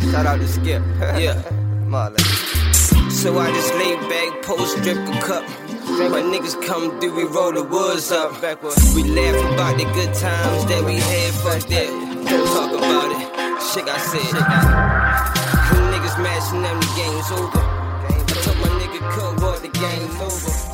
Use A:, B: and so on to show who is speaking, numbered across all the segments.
A: Shout out to Skip. yeah. Marlon. So I just lay back, post, drip a cup. My niggas come through, we roll the woods up. We laugh about the good times that we had. Fuck that. Don't talk about it. Shit, I said. Them niggas mashing them, the game's over. I told my nigga cut what the game's over.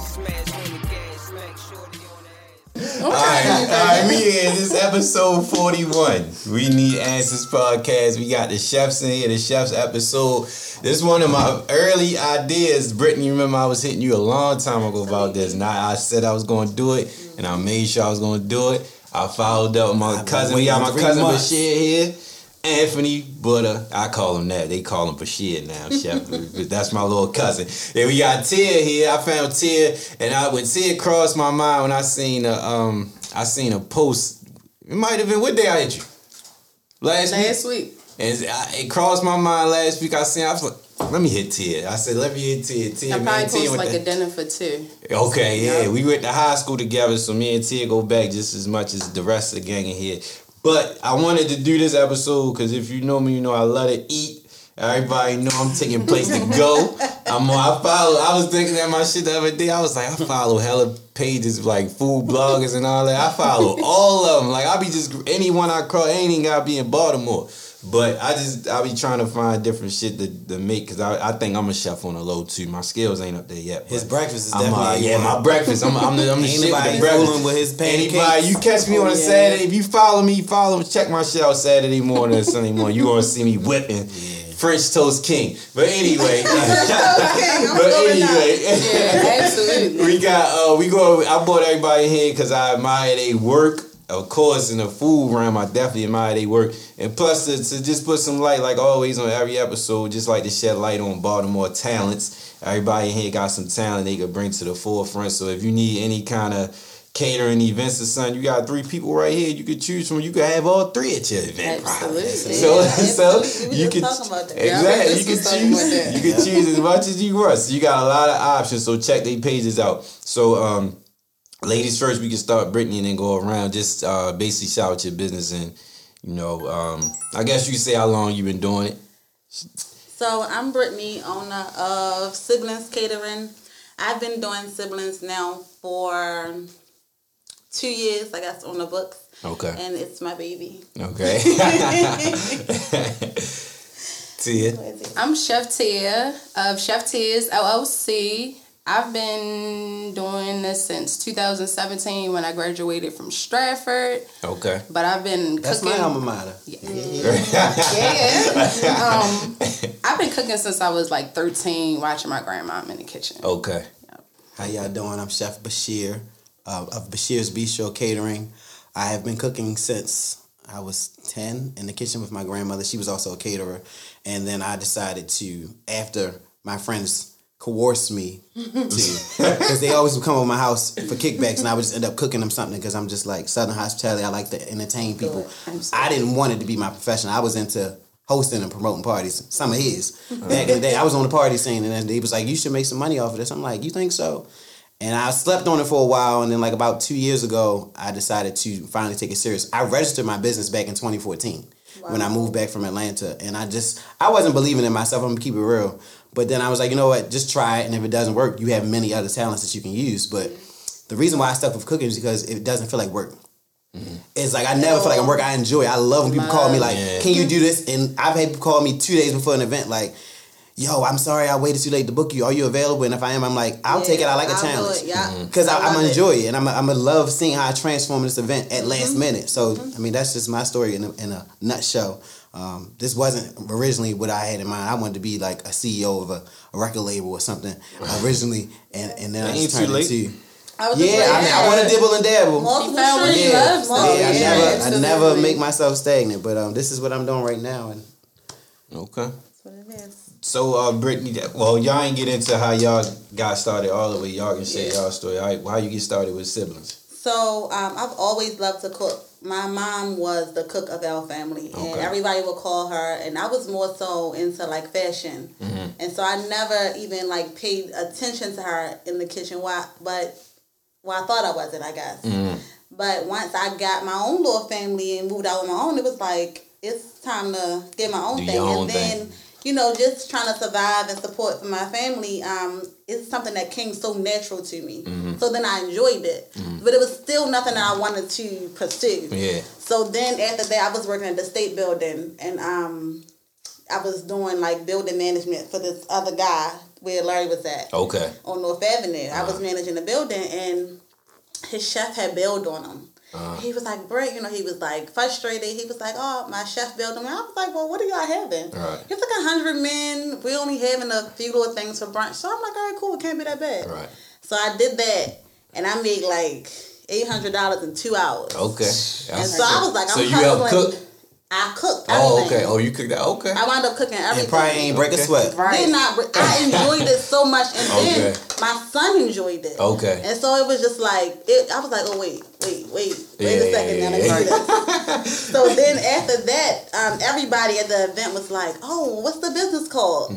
A: On the ass.
B: All right, all right, we here. This is episode 41. We Need Answers podcast. We got the chefs in here, the chefs episode. This is one of my early ideas. Brittany, remember I was hitting you a long time ago about this. And I, I said I was going to do it, and I made sure I was going to do it. I followed up with my
C: I've been
B: cousin. We got my cousin
C: months.
B: Bashir here. Anthony Butter, I call him that. They call him Bashir now, Chef. That's my little cousin. And we got Tia here. I found Tia, and I when Tia crossed my mind when I seen a um I seen a post. It might have been what day I hit you last,
D: Last
B: week.
D: week.
B: And I, it crossed my mind last week. I seen. I was like, let me hit Tia. I said, let me hit Tia. Tia,
D: I probably
B: and Tia
D: post like
B: to-
D: a dinner for two.
B: Okay, yeah.
D: Yeah.
B: We went to high school together, so me and Tia go back just as much as the rest of the gang in here. But I wanted to do this episode because if you know me, you know I love to eat. Everybody know I'm taking place to go. I'm I follow. I was thinking that my shit the other day. I was like, I follow hella pages of, like food bloggers and all that. I follow all of them. Like I be just anyone I cross. Ain't even gotta be in Baltimore. But I just I be trying to find different shit to, to make because I, I think I'm a chef on the low too. My skills ain't up there yet.
C: His breakfast is
B: I'm, uh,
C: definitely
B: yeah, my breakfast. I'm, I'm the, I'm the shit with the breakfast.
C: with his pancakes.
B: Anybody, you catch me on a
D: Oh, yeah.
B: Saturday. If you follow me, follow. Check my shit out Saturday morning or Sunday morning. You gonna see me whipping French toast king. But anyway, but anyway,
D: Yeah, absolutely.
B: we got uh we go. I brought everybody here because I admire their work. Of course, in the food realm, I definitely admire their work. And plus, to, to just put some light, like always on every episode, just like to shed light on Baltimore talents. Everybody in here got some talent they could bring to the forefront. So if you need any kind of catering events or something, you got three people right here you could choose from. You could have all three at your event.
D: Absolutely.
B: So,
E: Yeah,
B: so
E: absolutely.
B: You can
E: talking about that.
D: Yeah,
B: exactly you can
D: just talking about
B: choose you can choose as much as you want. So you got a lot of options. So check their pages out. So um, ladies first, we can start Brittany and then go around. Just uh, basically shout out your business and you know um, I guess you say how long you've been doing it.
E: So I'm Brittany, owner of Siblings Catering. I've been doing siblings now for two years, I guess, on the books,
B: Okay.
E: and it's my baby.
B: Okay. Tia.
D: I'm Chef Tia of Chef Tia's LLC. I've been doing this since 2017 when I graduated from Stratford.
B: Okay.
D: But I've been
C: That's
D: cooking.
C: my alma mater.
D: yeah. yeah. um, I've been cooking since I was like 13, watching my grandma in the kitchen.
B: Okay.
C: How y'all doing? I'm Chef Bashir uh, of Bashir's Bistro Catering. I have been cooking since I was 10 in the kitchen with my grandmother. She was also a caterer. And then I decided to, after my friends coerced me to, because they always would come over my house for kickbacks and I would just end up cooking them something because I'm just like Southern hospitality. I like to entertain people. I didn't want it to be my profession. I was into hosting and promoting parties. Some of his. Back in the day, I was on the party scene and then he was like, you should make some money off of this. I'm like, you think so? And I slept on it for a while, and then like about two years ago, I decided to finally take it serious. I registered my business back in 2014 when I moved back from Atlanta, and I just I wasn't believing in myself. I'm gonna keep it real, but then I was like, you know what? Just try it, and if it doesn't work, you have many other talents that you can use. But the reason why I stuck with cooking is because it doesn't feel like work. Mm-hmm. It's like I never feel like I'm working. I enjoy it. I love when people call me like, "Can you do this?" And I've had people call me two days before an event like. Yo, I'm sorry I waited too late to book you. Are you available? And if I am, I'm like, I'll take it. I like a
E: I'll do
C: challenge
E: it, Yeah, mm-hmm.
C: because
E: I
C: I'm
E: love
C: gonna
E: it.
C: enjoy it, and I'm I'm gonna love seeing how I transform this event at last mm-hmm. minute. So I mean, that's just my story in a, in a nutshell. Um, this wasn't originally what I had in mind. I wanted to be like a CEO of a, a record label or something originally, and and then I
B: Ain't
C: just
B: too
C: turned
B: late.
C: into
E: I was just
C: yeah. I mean, I want to dibble and dabble.
E: multiple
D: He found what he loves, though.
C: Yeah, I never I never make myself stagnant, but um, this is what I'm doing right now, and
B: Okay.
E: That's what it is.
B: So, uh, Brittany, well, y'all ain't get into how y'all got started all the way. Y'all can share
E: Yeah.
B: y'all story. How, how you get started with siblings?
E: So um, I've always loved to cook. My mom was the cook of our family, and everybody would call her. And I was more so into like fashion,
B: Mm-hmm.
E: and so I never even like paid attention to her in the kitchen. Why? But well, I thought I wasn't. I guess.
B: Mm-hmm.
E: But once I got my own little family and moved out on my own, it was like it's time to get my own
B: Do
E: thing.
B: own
E: and then,
B: thing.
E: you know, just trying to survive and support for my family, um, it's something that came so natural to me.
B: Mm-hmm.
E: So then I enjoyed it. But it was still nothing that I wanted to pursue.
B: Yeah.
E: So then after that, I was working at the state building and um, I was doing like building management for this other guy where Larry was at
B: Okay.
E: on North Avenue. I
B: Uh-huh.
E: was managing the building and his chef had bailed on him.
B: Uh-huh.
E: He was like, Brett, you know, he was like frustrated. He was like, oh, my chef on me. I was like, well, what are y'all having?
B: Right.
E: He was like, a hundred men. We only having a few little things for brunch. So I'm like, all right, cool. It can't be that bad.
B: Right.
E: So I did that and I made like $800 in two hours.
B: Okay.
E: And so I was like,
B: so
E: I'm
B: you help
E: hustling.
B: cook?
E: I cooked
B: Oh,
E: everything.
B: okay. Oh, you cooked that? Okay.
E: I wound up cooking everything.
C: And probably ain't break a sweat.
D: Right.
E: Did not. I enjoyed it so much, and then
B: Okay.
E: my son enjoyed it.
B: Okay.
E: And so it was just like it. I was like, oh wait, wait, wait, wait
B: Yeah,
E: a second.
B: yeah,
E: now let
B: yeah.
E: so then after that, um, everybody at the event was like, oh, what's the business called?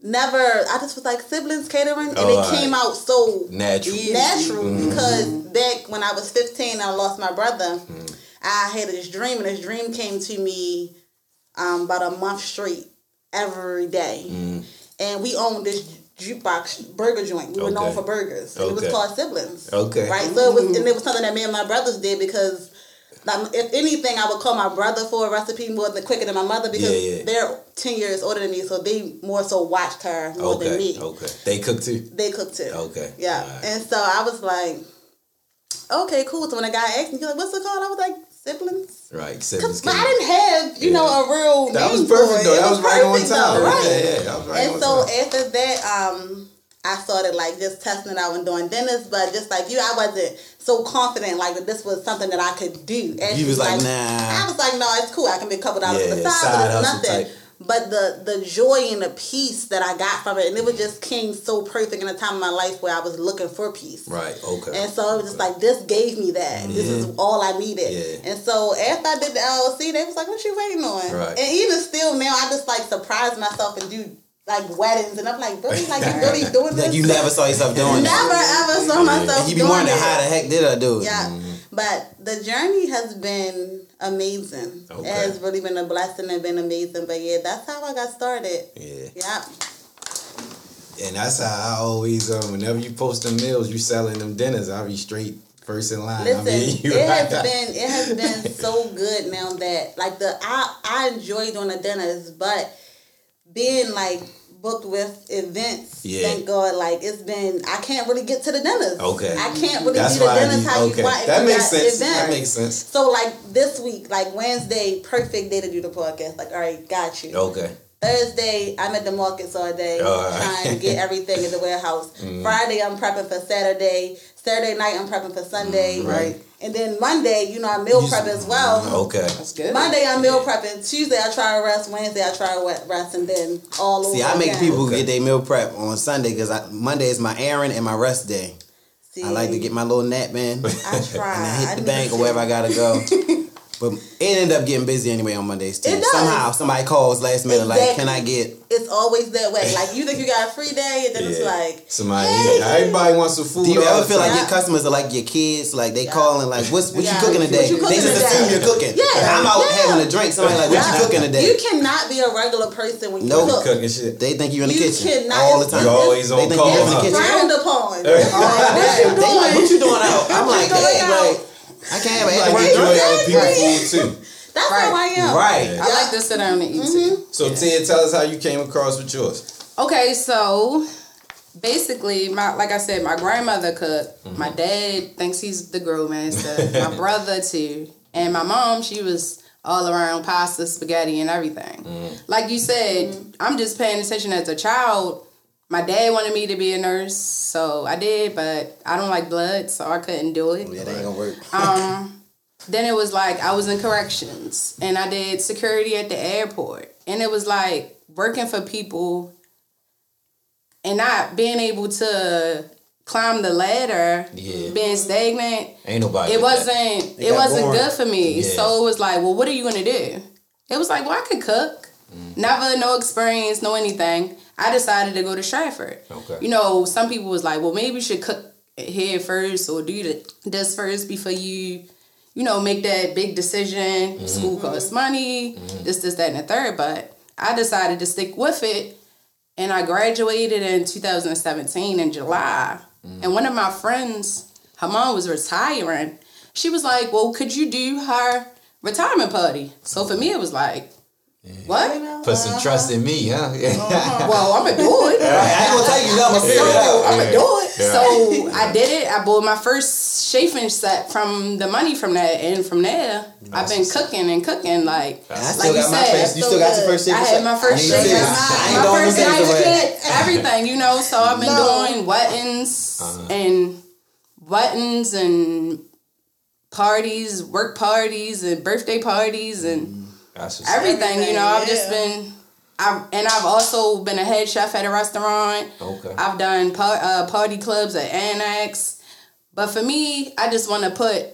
E: Never. I just was like siblings catering, and
B: Mm-hmm. Oh,
E: it
B: alright.
E: came out so
B: Natural. Mm-hmm.
E: natural because back when I was 15, I lost my brother.
B: Mm.
E: I had this dream, and this dream came to me um, about a month straight every day.
B: Mm.
E: And we owned this jukebox burger joint. We were known for burgers. And It was called Siblings.
B: Okay.
E: Right? So it was, and it was something that me and my brothers did because. Like, if anything, I would call my brother for a recipe more than quicker than my mother because
B: Yeah, yeah.
E: they're ten years older than me, so they more so watched her more than me
B: Okay. They cook too.
E: they cook too.
B: Okay.
E: Yeah.
B: Alright.
E: And so I was like, okay, cool. So when a guy asked me, he's like, what's it called? I was like, siblings.
B: Right. Siblings.
E: But I didn't have, you
B: Yeah.
E: know, a real
B: That was perfect though. That was right on
E: perfect,
B: time.
E: though,
B: Right. Yeah, yeah. That was right
E: and so
B: time.
E: after that, um, I started like just testing it out and doing dinners, but just like you, I wasn't so confident like that this was something that I could do. And
C: You
E: she
C: was like,
E: I
C: nah.
E: I was like, no, it's cool. I can make a couple dollars
C: Yeah,
E: on the side, but it's nothing.
C: type.
E: But the the joy and the peace that I got from it, and it was just came so perfect in a time of my life where I was looking for peace.
B: Right. Okay.
E: And so it was just like this gave me that. This is mm-hmm. all I needed.
B: Yeah.
E: And so after I did the LLC, they was like, "What you waiting on?"
B: Right.
E: And even still now, I just like surprise myself and do like weddings, and I'm like, "Really? Like you really doing this?"
C: Like you never saw yourself doing
E: never
C: that.
E: ever saw myself.
C: And you be wondering how the heck did I do it?
E: Yeah. Mm-hmm. But the journey has been amazing.
B: Okay.
E: It has really been a blessing and been amazing. But yeah, that's how I got started.
B: yeah.
E: Yeah.
B: And that's how I always um whenever you post them meals, you selling them dinners, I'll be straight first in line.
E: Listen,
B: I mean,
E: it has
B: right.
E: been it has been so good now that like the I I enjoy doing the dinners, but being like booked with events,
B: Yeah.
E: thank God, like it's been I can't really get to the dinners.
B: Okay.
E: I can't really
B: That's
E: do the dinners how
B: okay.
E: you want.
B: That makes sense. That makes sense.
E: So like this week, like Wednesday, perfect day to do the podcast. Like, all right, got you.
B: Okay.
E: Thursday, I'm at the markets all day
B: All right.
E: Trying to get everything in the warehouse. Mm. Friday, I'm prepping for Saturday. Saturday night, I'm prepping for Sunday.
B: Mm, right.
E: And then Monday, you know, I meal
B: You-
E: prep as well.
B: Okay.
D: That's good.
E: Monday, I'm meal prepping. Tuesday, I try to rest. Wednesday, I try to rest. And then all over
C: See, I make
E: again.
C: people
B: Okay.
C: get their meal prep on Sunday because Monday is my errand and my rest day.
E: See,
C: I like to get my little nap in
E: I
C: and
E: try.
C: hit the
E: need
C: bank or wherever I gotta go. But it ended up getting busy anyway on Mondays too.
E: It does.
C: Somehow somebody calls last minute like, "Can I get?"
E: It's always that way. Like, you think you got a free day, and then it's like,
B: Somebody
E: Hey.
B: everybody wants some food.
C: Do you ever feel like
B: time.
C: your customers are like your kids? Like they
E: Yeah.
C: calling like, "What's what
E: Yeah.
C: you cooking
E: What
C: today?"
E: you
C: they
E: cooking
C: just assume you're cooking.
E: Yeah.
C: I'm out
E: Yeah.
C: having a drink. Somebody like, "What you cooking today?"
E: you cannot be a regular person when you
C: Nope.
E: cook.
B: cooking shit?
C: They think you're in the
E: You
C: kitchen
E: cannot-
C: all the time.
B: You're always
C: they
B: on
C: think
B: call.
C: you in the kitchen.
E: Frowned upon.
C: They like, what you doing out? I'm like,
E: you
C: hey, like, I can't have
B: Like
C: an
B: you enjoy other people's
E: Right.
B: food too.
E: That's
D: Right.
E: how I am.
C: Right.
D: I like to sit down and eat too. Mm-hmm.
B: So Ted, tell us how you came across with yours.
D: Okay, so basically, my like I said, my grandmother cooked. Mm-hmm. My dad thinks he's the grill master. my brother too, and my mom, she was all around pasta, spaghetti, and everything. Mm. Like you said, mm-hmm. I'm just paying attention as a child. My dad wanted me to be a nurse, so I did, but I don't like blood, so I couldn't do it.
C: Yeah, that ain't gonna work.
D: Um, then it was like I was in corrections and I did security at the airport. And it was like working for people and not being able to climb the ladder,
B: Yeah.
D: being stagnant.
B: Ain't nobody.
D: It wasn't
C: It
D: wasn't
C: boring.
D: good for me.
B: Yeah.
D: So it was like, well, what are you gonna do? It was like, well, I could cook. Never no experience, no anything. I decided to go to Stratford.
B: Okay.
D: You know, some people was like, well, maybe you should cook here first or do the, this first before you, you know, make that big decision. Mm-hmm. School mm-hmm. costs money, mm-hmm. this, this, that, and the third. But I decided to stick with it. And I graduated in 2017 in July. And one of my friends, her mom was retiring. She was like, Well, could you do her retirement party? So for me, it was like, What?
B: Put some trust in me, huh?
D: Well, I'm gonna do it.
C: I ain't gonna tell you nothing. I'm gonna
D: So
C: out.
D: I'm gonna do it.
B: Yeah.
D: So I did it. I bought my first chafing set from the money from that, and from there, I've been cooking and cooking. Like,
C: And I
D: like
C: still
D: you
C: my
D: said,
C: first. You still got your first
D: I had
C: set?
D: my first
C: I need
D: shaker,
C: to see it. I
D: my, first
C: to say
D: knife kit, everything. You know, so I've been
E: No.
D: doing weddings
C: Uh-huh.
D: and weddings and parties, work parties, and birthday parties, and
B: That's what's
D: everything. You know, I've just been. I've, and I've also been a head chef at a restaurant.
B: Okay.
D: I've done par- uh, party clubs at Annex, but for me, I just want to put.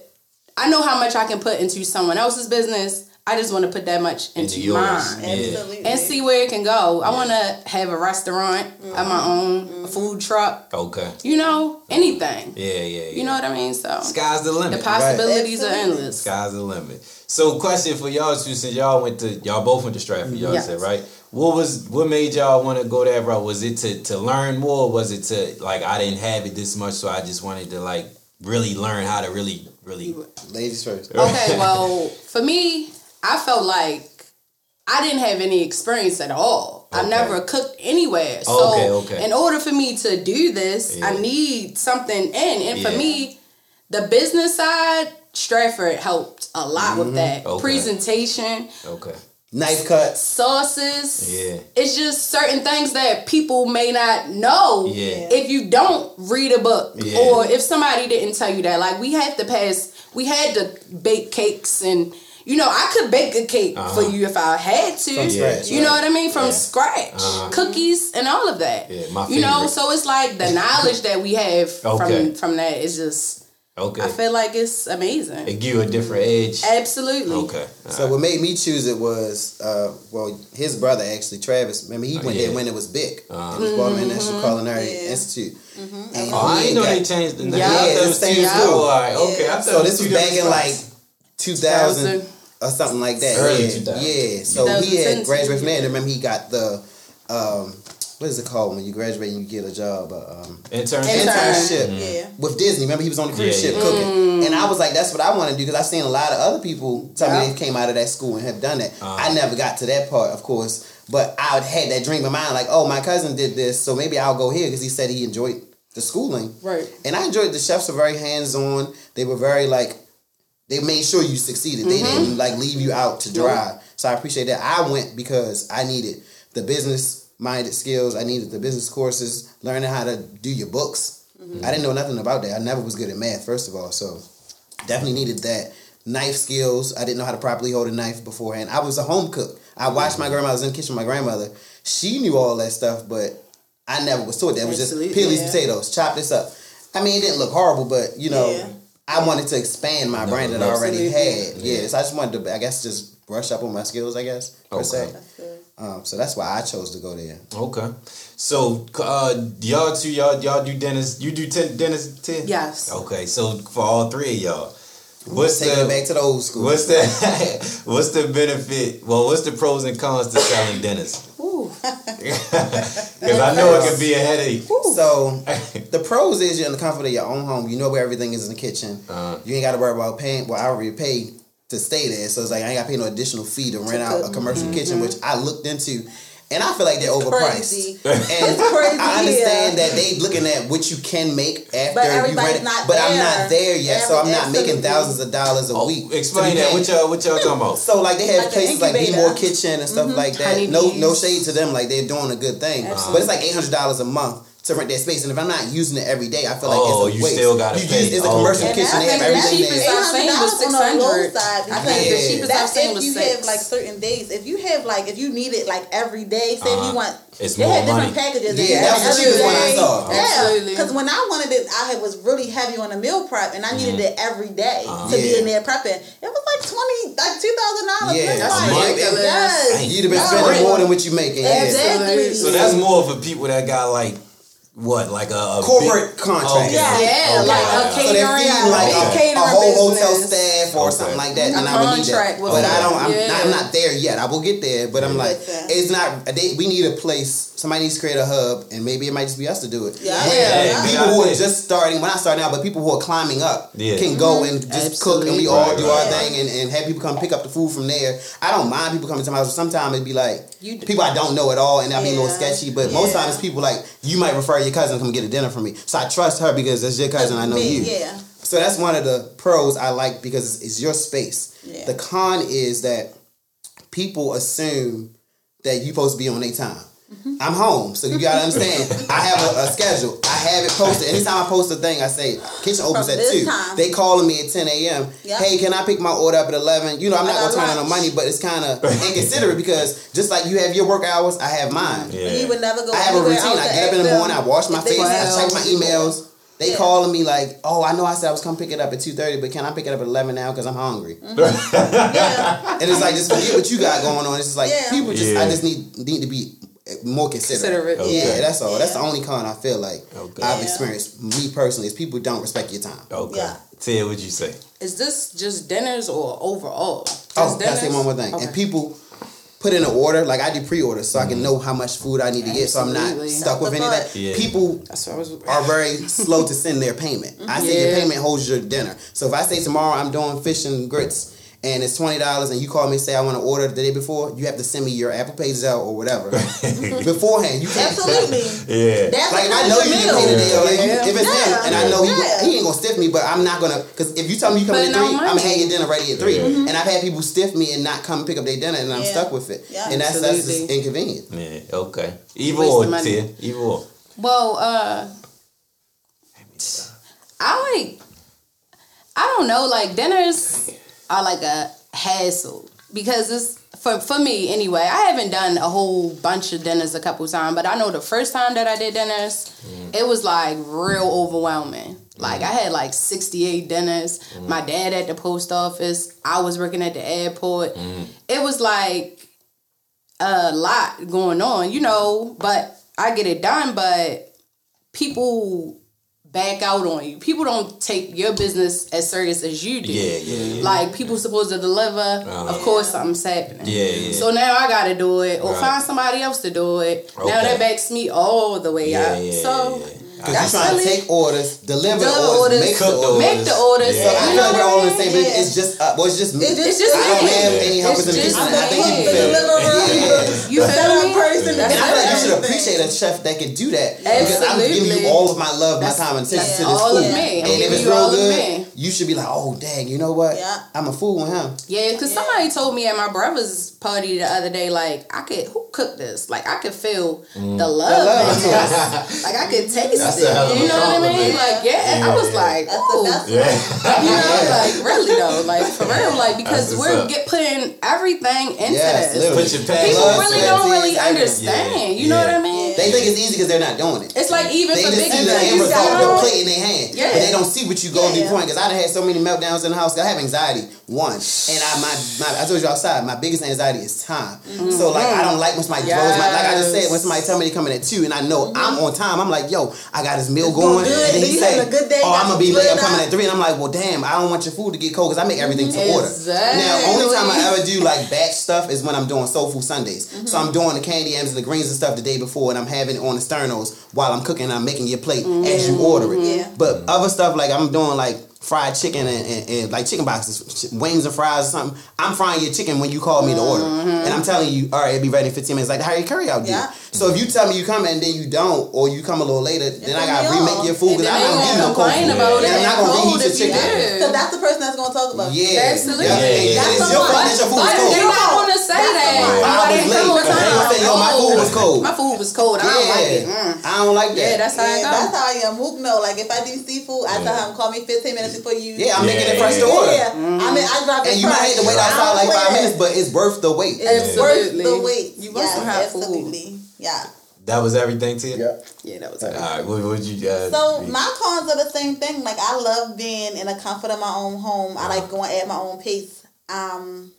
D: I know how much I can put into someone else's business. I just want to put that much into,
B: Into yours.
D: mine
B: Yeah.
D: And see where it can go. I want to have a restaurant of my mm-hmm. own, a mm-hmm. food truck.
B: Okay.
D: You know, anything.
B: Yeah, yeah, yeah.
D: You know what I mean? So
B: Sky's the limit.
D: the possibilities are endless.
B: Sky's the limit. So, question for y'all two, since y'all went to y'all both went to Stratford, y'all
D: Yes.
B: said right. What was what made y'all want to go that route? Was it to to learn more? Or was it to like I didn't have it this much, so I just wanted to like really learn how to really really.
C: Ladies first.
D: Okay, well, for me, I felt like I didn't have any experience at all.
B: I've
D: never cooked anywhere. So,
B: Okay, okay.
D: in order for me to do this,
B: Yeah.
D: I need something in. And for me, the business side, Stratford helped a lot with that.
B: Mm-hmm. Okay.
D: Presentation,
B: Okay.
C: Knife cuts.
D: sauces.
B: Yeah.
D: It's just certain things that people may not know
B: Yeah.
D: if you don't read a book
B: Yeah.
D: or if somebody didn't tell you that. Like we had to pass, we had to bake cakes and you know, I could bake a cake for
B: Uh-huh.
D: you if I had to.
C: From scratch,
D: You know what I mean? From
B: Yeah.
D: scratch.
B: Uh-huh.
D: Cookies and all of that.
B: Yeah, my
D: You know, so it's like the knowledge that we have
B: Okay.
D: from from that is just
B: Okay.
D: I feel like it's amazing.
B: it give you a different edge.
D: Absolutely.
B: Okay.
C: So what made me choose it was, uh, well, his brother actually, Travis. Remember, he
B: Oh,
C: went
B: yeah.
C: there when it was big.
B: Uh-huh.
C: It was Baltimore National Culinary
E: Yeah.
C: Institute. And
B: Oh, I
C: he
B: didn't know
C: got-
B: they changed the name.
D: Yeah,
B: I thought it was
C: the
B: two
C: same
B: school.
C: school.
B: All right. Okay. I thought
C: So
B: it was
C: this was back in like
B: spots.
C: 2000 or something like that.
B: Early
C: yeah, yeah. So he had graduated from there. And remember, he got the um, what is it called when you graduate and you get a job? Uh, um,
B: internship.
D: Intern.
C: internship
E: Yeah.
C: with Disney. Remember, he was on the cruise
B: Yeah,
C: ship
B: yeah.
C: cooking, and I was like, "That's what I want to do." Because I've seen a lot of other people tell
D: Yeah.
C: me they came out of that school and have done that.
B: Uh-huh.
C: I never got to that part, of course, but I had that dream in mind, like, "Oh, my cousin did this, so maybe I'll go here," because he said he enjoyed the schooling.
D: Right.
C: And I enjoyed the chefs were very hands on. They were very like they made sure you succeeded. They
D: Mm-hmm.
C: didn't like leave you out to dry. So I appreciate that. I went because I needed the business minded skills. I needed the business courses, learning how to do your books.
D: Mm-hmm.
C: I didn't know nothing about that. I never was good at math, first of all. So definitely needed that. Knife skills. I didn't know how to properly hold a knife beforehand. I was a home cook. I watched my grandma I was in the kitchen with my grandmother. She knew all that stuff, but I never was taught that. It was just peel these
E: yeah.
C: potatoes, chop this up. I mean, it didn't look horrible, but you know,
E: Yeah.
C: I wanted to expand my brand that I already had. Yeah, so I just wanted to, I guess, just brush up on my skills. I guess per
B: Okay.
C: se. Um, so that's why I chose to go there.
B: Okay. So uh y'all two y'all y'all do dentist you do ten dentist ten?
D: Yes.
B: Okay, so for all three of y'all. What's
C: Taking it back
B: the
C: to the old school.
B: what's the what's the benefit well what's the pros and cons to selling dentists?
D: Ooh.
B: Because I know it can be a headache.
C: So the pros is you're in the comfort of your own home. You know where everything is in the kitchen.
B: Uh-huh.
C: You ain't got to worry about paying. Well, I already paid to stay there, so it's like I ain't got to pay no additional fee to rent out a commercial kitchen, which I looked into, and I feel like they're overpriced.
E: Crazy.
C: And
E: crazy
C: I understand
E: here.
C: that they looking at what you can make after
E: But
C: you
E: everybody's
C: rent it,
E: not
C: but I'm not there yet, so I'm not making thousands of dollars a
B: Oh,
C: week.
B: explain that.
C: paying-
B: What y'all what y'all talking about?
C: so like they have
E: Like
C: places like Be. More Kitchen and stuff mm-hmm. like that.
D: Honeybees.
C: No no shade to them, like they're doing a good thing. But it's like eight hundred dollars a month to rent that space, and if I'm not using it every day, I feel like
B: Oh,
C: it's a
B: you
C: waste.
B: still gotta
C: you
B: pay.
C: Use, it's a
B: Oh,
C: commercial
B: okay.
C: kitchen. They have
D: And I
C: everything
D: the cheapest
C: there.
D: I've seen was
E: $800 on the low
D: 600.
E: side
D: I think the cheapest I've
E: That's
D: seen
E: if you have like certain days. If you have like if you need it like every day, say
B: Uh-huh.
E: you want,
B: It's
E: they
B: more
E: had different packages.
C: Yeah,
E: They
C: that was the cheapest one I saw.
E: Yeah, because when I wanted it, I had was really heavy on the meal prep, and I needed it every day to be in there prepping. It was like twenty, like two thousand dollars.
C: Yeah,
D: that's
E: like,
D: ridiculous.
E: Yes,
C: You'd have been spending more than what you making. Yeah.
E: Exactly.
B: So that's more for people that got like what like a, a
C: Corporate
B: big,
C: contract.
B: Okay.
E: Yeah.
D: Yeah,
B: Okay.
D: like a catering,
C: feeding like a,
D: catering
C: a whole hotel staff or
B: Okay.
C: something like that,
D: A
C: then I would need
D: contract
C: that.
D: with
C: But I don't. I'm,
D: Yeah.
C: not, I'm not there yet. I will get there, but I'm like,
E: Listen.
C: it's not. They, we need a place. Somebody needs to create a hub, and maybe it might just be us to do it.
E: Yeah.
C: Where
E: Yeah.
C: People who are just starting, when I start out, but people who are climbing up
B: Yeah.
C: can go and just cook, and we
D: Absolutely.
C: all
B: Right,
C: do
B: right.
C: our thing, and, and have people come pick up the food from there. I don't mind people coming to my house. Sometimes it'd be like
D: You d-
C: people I don't know at all, and that'd be a little sketchy. But most times, people like you might refer your cousin to come get a dinner from me, so I trust her because that's your cousin. I know
E: Me,
C: you.
E: Yeah.
C: So that's one of the pros I like because it's, your space.
E: Yeah.
C: The con is that people assume that you're supposed to be on their time.
E: Mm-hmm.
C: I'm home, so you gotta understand. I have a, a schedule. I have it posted. Anytime I post a thing, I say kitchen opens
E: From
C: at two.
E: time.
C: They calling me at ten a.m.
E: Yeah.
C: Hey, can I pick my order up at eleven? You know, I'm not gonna turn on the money, but it's kind of inconsiderate because just like you have your work hours, I have mine.
B: Yeah.
E: He would never go.
C: I have a routine. I get up in the morning. I wash my face. I check my emails. They
E: Yeah.
C: calling me like, "Oh, I know I said I was come pick it up at two thirty, but can I pick it up at eleven now because I'm hungry?"
E: Yeah.
C: And it's like just forget what you got going on. It's just like
E: Yeah.
C: people just.
B: Yeah.
C: I just need need to be more considerate.
D: Considerate.
B: Okay.
C: Yeah, that's all. That's the only con I feel like
B: Okay.
C: I've
E: Yeah.
C: experienced. Me personally, is people don't respect your time.
B: Okay.
E: Yeah.
B: Ted, what'd you say?
D: Is this just dinners or overall? Oh, just
C: Oh, that's the
D: dinners?
C: one more thing.
D: Okay.
C: And people put in an order. Like I do pre-order, so I can mm-hmm. know how much food I need to get, so I'm not
D: Absolutely.
C: stuck with any of that.
B: Yeah.
C: People
D: That's what I was.
C: are very slow to send their payment. I say your
D: Yeah.
C: payment holds your dinner. So if I say tomorrow I'm doing fish and grits and it's twenty dollars and you call me and say I want to order the day before, you have to send me your Apple Pay Zelle or whatever beforehand. You can't
E: Absolutely.
B: Yeah.
E: That's
C: like if I
E: a
C: know you didn't pay the deal, like,
D: Yeah.
C: if it's him
E: Yeah.
C: and I know he,
E: Yeah.
C: he ain't gonna stiff me, but I'm not gonna because if you tell me you come
D: But
C: at
D: no
C: three, I'm gonna
D: money.
C: have your dinner ready at 3
B: Yeah.
C: And I've had people stiff me and not come pick up their dinner, and I'm
E: Yeah.
C: stuck with it.
E: Yeah.
C: and that's that's just inconvenient.
B: Yeah. Okay. Either
D: Waste
B: or,
D: of money.
B: Ted. Either or.
D: Well, uh, I like. I don't know. Like dinners are like a hassle because it's for for me anyway. I haven't done a whole bunch of dinners a couple times, but I know the first time that I did dinners, mm. it was like real overwhelming. Like I mm. had like sixty eight dinners. Mm. My dad at the post office. I was working at the airport. It was like a lot going on, you know, but I get it done, but people back out on you. People don't take your business as serious as you do.
B: Yeah, yeah, yeah.
D: Like people supposed to deliver,
B: Uh-huh.
D: of course something's happening.
B: Yeah, yeah.
D: So now I gotta do it or
B: Right.
D: find somebody else to do it. Now that backs me all the way
B: Yeah,
D: out.
B: yeah,
D: so.
C: Because you're trying
D: really
C: to take orders, deliver the orders,
D: orders,
C: make
B: cook
C: the
B: the
C: orders.
D: make the orders.
B: Yeah.
C: So I
D: You know
C: like we're all on the same page.
E: Yeah.
C: It's just, uh, well, it's just me.
E: It's
D: It's just
C: I don't have any helpers in
D: It's
C: the
D: just
C: kitchen. I think you
E: The
C: feel
E: deliverer.
D: You feel
E: setup
D: me?
E: person.
D: That's
C: And I feel like you should appreciate a chef that can do that. Because I'm giving you all of my love, my time, and attention to this
D: all
C: food.
D: of me.
C: And if it's
D: you
C: real
D: all of
C: good,
D: me.
C: You should be like, oh, dang, you know what?
E: Yeah.
C: I'm a fool with him.
D: Yeah, because somebody told me at my brother's party the other day, like, I could, who cooked this? Like, I could feel mm. the love,
C: The love.
D: this. Like, I could taste
B: That's
D: it.
B: a hell of a
D: You know what I mean?
B: compliment.
D: Like, yeah. And I was like,
E: That's the
D: ooh.
E: best.
B: Yeah.
D: You know, like, really though. Like, for real. Like, because we're get putting everything into
C: Yes,
D: this.
B: Put your
D: People really don't really understand.
B: Yeah.
D: You know what I mean?
C: They think it's easy because they're not doing it.
D: It's like even
C: They
D: for
C: just
D: big
C: see the end
D: things.
C: result,
D: you
C: the plate in their hand,
D: Yeah.
C: but they don't see what you go
E: Yeah.
C: before. Because I had so many meltdowns in the house. I have anxiety. One, and I my, my I told you outside. My biggest anxiety is time. So like I don't like when somebody throws my like I just said when somebody tell me they coming at two and I know I'm on time. I'm like yo, I got this meal
E: going good,
C: And he say,
E: a good day,
C: oh I'm gonna be late. I'm coming at three, and I'm like well damn, I don't want your food to get cold because I make everything to order.
D: Exactly.
C: Now only time I ever do like batch stuff is when I'm doing soul food Sundays.
E: Mm-hmm.
C: So I'm doing the candy yams and the greens and stuff the day before, and I'm having it on the sternos while I'm cooking. and I'm making your plate as you order it.
E: Yeah.
C: But other stuff like I'm doing like fried chicken and, and, and like chicken boxes, wings and fries or something. I'm frying your chicken when you call me to order, and I'm telling you, all right, it'll be ready in 15 minutes. Like the Harry Curry out there.
E: Yeah.
C: So if you tell me you come and then you don't, or you come a little later, then I gotta
E: me
C: remake
E: off.
C: your food
D: And
C: because
D: then
C: I'm not
D: gonna
C: no cold
D: complain
C: food.
D: about
C: And
D: it.
C: I'm not gonna
D: Cold
C: reheat your
D: if you
C: chicken.
D: do.
E: So that's the person that's gonna talk about. it.
C: Yeah,
D: Absolutely.
C: Yeah,
B: Yeah, yeah.
C: It's
E: That's
C: your
E: the
C: fault
E: one.
C: that your food was cold.
D: They're not gonna say that.
E: the one.
C: I was
D: they
C: late.
D: come
C: They gonna say, yo, my food was cold.
D: My food was cold. I don't like it. Mm.
C: I don't like that.
D: Yeah, that's how
E: Yeah,
D: I
E: that's
D: go.
E: how I am. Mook know. Like if I do seafood, I tell him call me 15 minutes before you.
C: Yeah, I'm making it
B: Yeah,
C: fresh
B: yeah.
C: to order.
E: Yeah, I mean I drop it
C: And you might have to wait
E: fresh.
C: outside
E: I
C: like five minutes, but it's worth the wait.
E: It's
D: Yeah.
E: worth
D: Absolutely.
E: the wait.
D: You must
E: yeah,
D: some hot food.
E: absolutely. Yeah.
B: That was everything, Ted?
D: Yeah, yeah, that was
B: All
D: it.
B: right, what would you uh,
E: So
B: be-
E: my cons are the same thing. Like I love being in the comfort of my own home. I like going at my own pace. Um,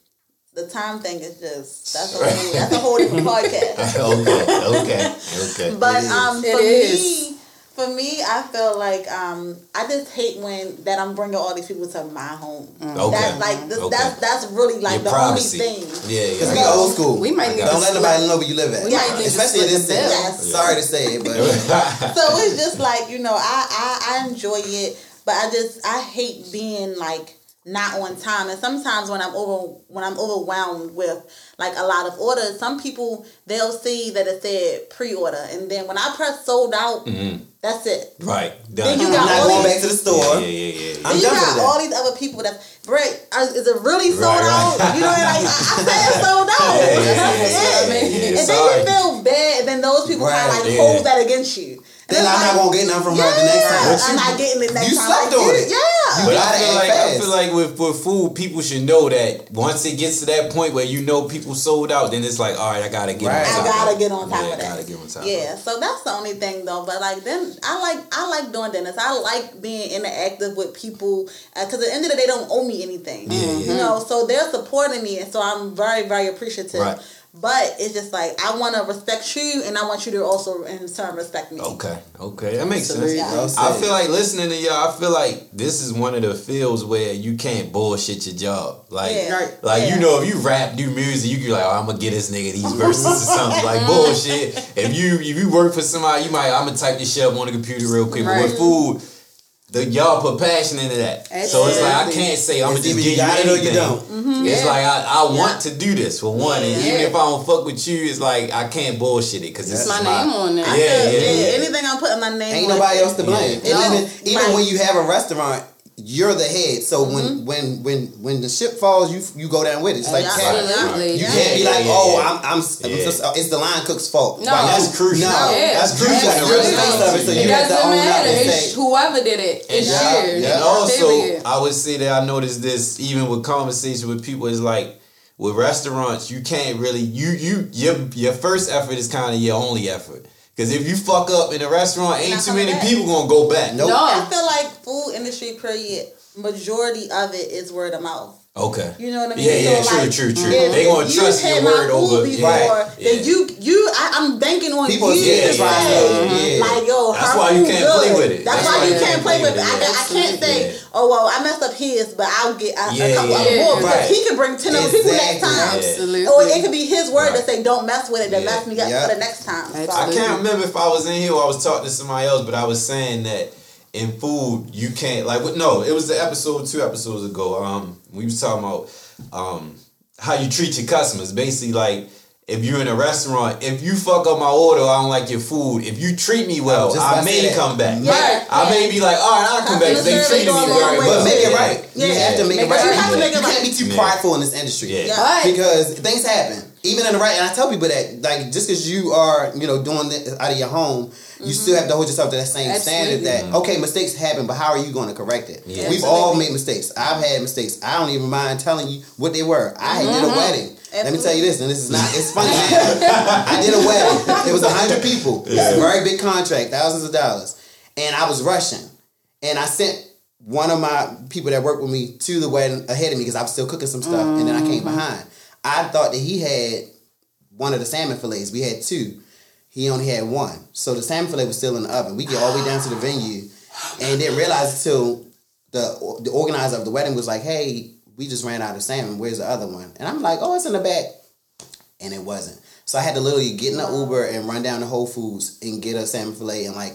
E: the time thing is just that's a whole, that's a whole different podcast.
B: okay, okay, okay.
E: But
C: It is.
E: um,
D: It
E: for
D: is.
E: me, For me, I feel like um, I just hate when that I'm bringing all these people to my home.
B: Okay.
E: That's like th-
B: Okay.
E: that's that's really like
B: Your
E: the
B: privacy.
E: only thing.
B: Yeah,
C: Cause we
B: yeah.
C: old school.
D: We might need
C: don't
D: to
C: let
D: split-
C: nobody know where you live at.
D: We might need to
C: Especially in
D: split
C: this
D: the
C: city.
D: bill.
E: Yes.
C: Sorry to say it, but
E: so it's just like you know I, I i enjoy it but i just i hate being like not on time and sometimes when i'm over when i'm overwhelmed with like a lot of orders some people they'll see that it said pre-order and then when i press sold out mm-hmm. that's it
B: Right.
E: Then you got all
C: going
E: these-
C: back to the store.
B: Yeah, yeah, yeah. yeah.
C: I'm
E: then you
C: done
E: got all these other people that Brett, is it really sold
B: Right,
E: out?
B: right.
E: You know, like I, I said it's sold out.
B: Yeah, yeah,
E: That's
B: yeah,
E: it.
B: yeah, yeah,
E: And then you feel bad, and then those people kind of like
B: yeah.
E: hold that against you.
C: Then
E: It's
C: I'm not gonna get nothing from her the next time.
E: I'm not getting it next
C: you
E: time.
C: slept
E: Like,
C: on it.
E: Yeah.
B: But I feel
C: act
B: like I feel like with, with food, people should know that once it gets to that point where you know people sold out, then it's like, all right, I gotta get
C: Right.
B: on top.
E: I gotta get on top
B: yeah,
E: of that.
B: I gotta get on top.
E: Yeah,
B: Of
E: so that's the only thing though. But like then, I like I like doing dinners. I like being interactive with people uh, because at the end of the day, they don't owe me anything.
B: Yeah, yeah.
E: You know, so they're supporting me, and so I'm very very appreciative.
B: Right.
E: But it's just like I want to respect you, and I want you to also in turn respect me.
B: Okay, okay, that makes
D: Absolutely.
B: sense.
C: Well
B: I feel like listening to y'all. I feel like this is one of the fields where you can't bullshit your job. Like,
E: Yeah.
B: Like
E: Yeah.
B: you know, if you rap, do music, you can like, oh, I'm gonna get this nigga these verses or something like bullshit. If you if you work for somebody, you might I'm gonna type this shit up on the computer real quick. But with food, the y'all put passion into that. So it's like I can't say I'm gonna just
C: either
B: give
C: you
B: you
C: got it or you
B: anything.
C: don't. Mm-hmm.
B: It's
D: Yeah.
B: like I, I want to do this for one, and even if I don't fuck with you, it's like I can't bullshit it because it's
D: my name on there.
B: Yeah,
E: I
B: yeah, yeah.
E: Anything I'm putting my name.
C: Ain't
E: on,
C: nobody else to blame.
B: Yeah.
E: No.
C: even even
E: Right.
C: when you have a restaurant, you're the head. So when mm-hmm. when when when the ship falls, you you go down with it. It's like
E: Yeah.
C: cattle.
D: Absolutely.
C: You
E: Yeah.
C: can't be like, oh. I'm, I'm,
B: Yeah.
C: just, it's the line cook's fault.
D: No.
C: Like,
B: That's crucial.
C: No,
D: Yeah.
B: That's
C: You
B: crucial.
C: got
B: in
C: you're the
B: restaurants.
C: face of it, so you have to
D: doesn't
C: up
D: matter.
C: and
D: It's
C: say,
D: whoever did it. It's
C: Yeah,
D: yours.
C: yeah.
B: And also,
D: Period.
B: I would say that I noticed this even with conversation with people is like with restaurants, you can't really you you your your first effort is kind of your only effort. Because if you fuck up in a restaurant, ain't too many
E: back.
B: people gonna go back.
C: Nope.
D: No.
E: I feel like food industry period. Majority of it is word of mouth.
B: Okay.
E: You know what I mean?
B: Yeah, yeah,
E: So,
B: true,
E: like,
B: true, true.
E: if
B: They gonna
E: you
B: trust your word
E: food
B: over.
E: before,
B: Right.
E: then you you I, I'm banking on
C: People
E: you.
C: yeah,
E: to
C: try
E: say,
C: to- yeah.
E: Like yo,
B: That's why you can't
E: good.
B: play with it.
E: That's,
B: That's
E: why you can't play with it. I. I can't say,
B: Yeah.
E: oh well, I messed up his, but I'll get a,
B: Yeah,
E: a couple
B: yeah,
E: other more because
C: right.
E: he can bring ten other exactly. people next time.
D: Absolutely.
E: Or it could be his word
B: right.
E: that say, don't mess with it." That
B: Yeah.
E: mess me up
C: Yeah.
E: for the next time. So,
B: I can't remember if I was in here or I was talking to somebody else, but I was saying that in food you can't like no, it was the episode two episodes ago. Um we was talking about um how you treat your customers. Basically like if you're in a restaurant, if you fuck up my order, I don't like your food. If you treat me well, I may come back.
E: Yeah.
B: I may be like, all right, I'll come back they treated me very well.
C: But make it right.
E: Yeah.
C: You have to make, it right.
E: You have to make it
C: You
E: right.
C: can't be too prideful in this industry.
B: Yeah.
C: Because things happen. Even in the right, and I tell people that, like, just because you are, you know, doing this out of your home, you
E: Mm-hmm.
C: still have to hold yourself to that same standard that, okay, mistakes happen, but how are you going to correct it?
B: Yeah.
C: We've all made mistakes. I've had mistakes. I don't even mind telling you what they were. I did a wedding. Let me tell you this, and this is not, it's funny, man. I did a wedding. It was a 100 people. It's a very big contract, thousands of dollars. And I was rushing. And I sent one of my people that worked with me to the wedding ahead of me because I was still cooking some stuff, and then I came behind. I thought that he had one of the salmon fillets. We had two. He only had one. So the salmon fillet was still in the oven. We get all the way down to the venue and didn't realize until the the organizer of the wedding was like, "Hey, we just ran out of salmon. Where's the other one?" And I'm like, "Oh, it's in the back," and it wasn't. So I had to literally get in the Uber and run down to Whole Foods and get a salmon fillet and like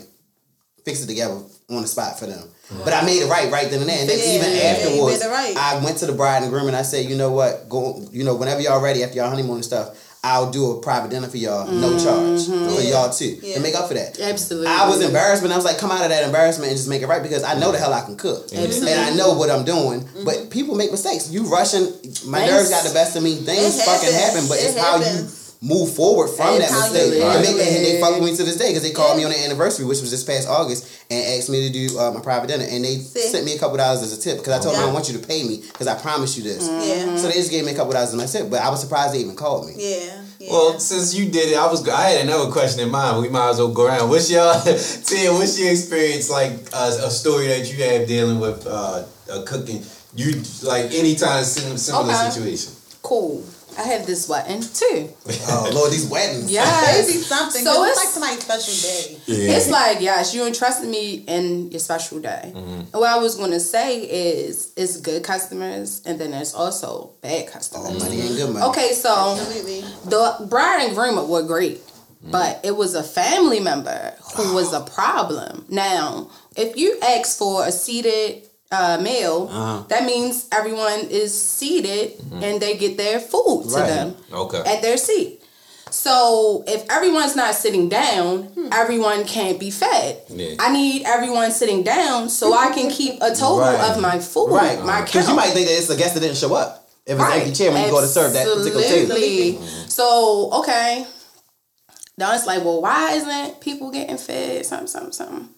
C: fix it together on the spot for them. But I made it right right then and there. And then
E: Yeah,
C: even
E: yeah,
C: afterwards,
E: right.
C: I went to the bride and groom and I said, you know what, go, you know, whenever y'all ready after y'all honeymoon and stuff, I'll do a private dinner for y'all, no mm-hmm. charge for
E: Yeah.
C: y'all too,
E: Yeah.
C: to make up for that.
D: Absolutely.
C: I was embarrassed, but I was like, come out of that embarrassment and just make it right because I know the hell I can cook.
D: Absolutely.
C: And I know what I'm doing. Mm-hmm. But people make mistakes. You rushing, my
D: Things-
C: nerves got the best of me. Things
E: It
C: fucking
E: happens.
C: happen, but
E: It
C: it's how you
E: happens.
C: Move forward from that
E: Absolutely.
C: mistake. And, they, and they
D: Yeah.
C: fuck with me to this day because they called me on the anniversary, which was this past August, and asked me to do uh, my private dinner. And they
E: See?
C: sent me a couple dollars as a tip because I told them I want you to pay me because I promised you this.
E: Yeah.
C: So they just gave me a couple dollars as my tip, but I was surprised they even called me.
E: Yeah. yeah.
B: Well, since you did it, I was I had another question in mind. We might as well go around. What's your Tia? What's your experience like? Uh, a story that you have dealing with uh, uh, cooking. You like any time similar
D: Okay.
B: situation.
D: cool. I have this wedding too.
C: Oh Lord, these weddings.
D: Yes.
E: Maybe something.
D: So
E: So it's
D: it's-
E: like somebody's special day.
B: Yeah.
D: It's like, yes, you entrusted me in your special day.
B: Mm-hmm.
D: And what I was gonna say is it's good customers and then there's also bad
C: Oh,
D: customers.
C: money ain't good money.
D: Okay, so
E: Absolutely.
D: the bride and groom were great, but it was a family member who was a problem. Now, if you ask for a seated uh, meal,
C: Uh-huh.
D: that means everyone is seated and they get their food to
C: Right.
D: them
B: Okay.
D: at their seat. So if everyone's not sitting down, everyone can't be fed.
B: Yeah.
D: I need everyone sitting down so I can keep a total
C: Right.
D: of my food,
C: Right.
D: my
C: Because you might think that it's a guest that didn't show up. If it's an empty chair when you go to serve that particular table.
D: So, okay. Now it's like, well, why isn't people getting fed? Something, something, something.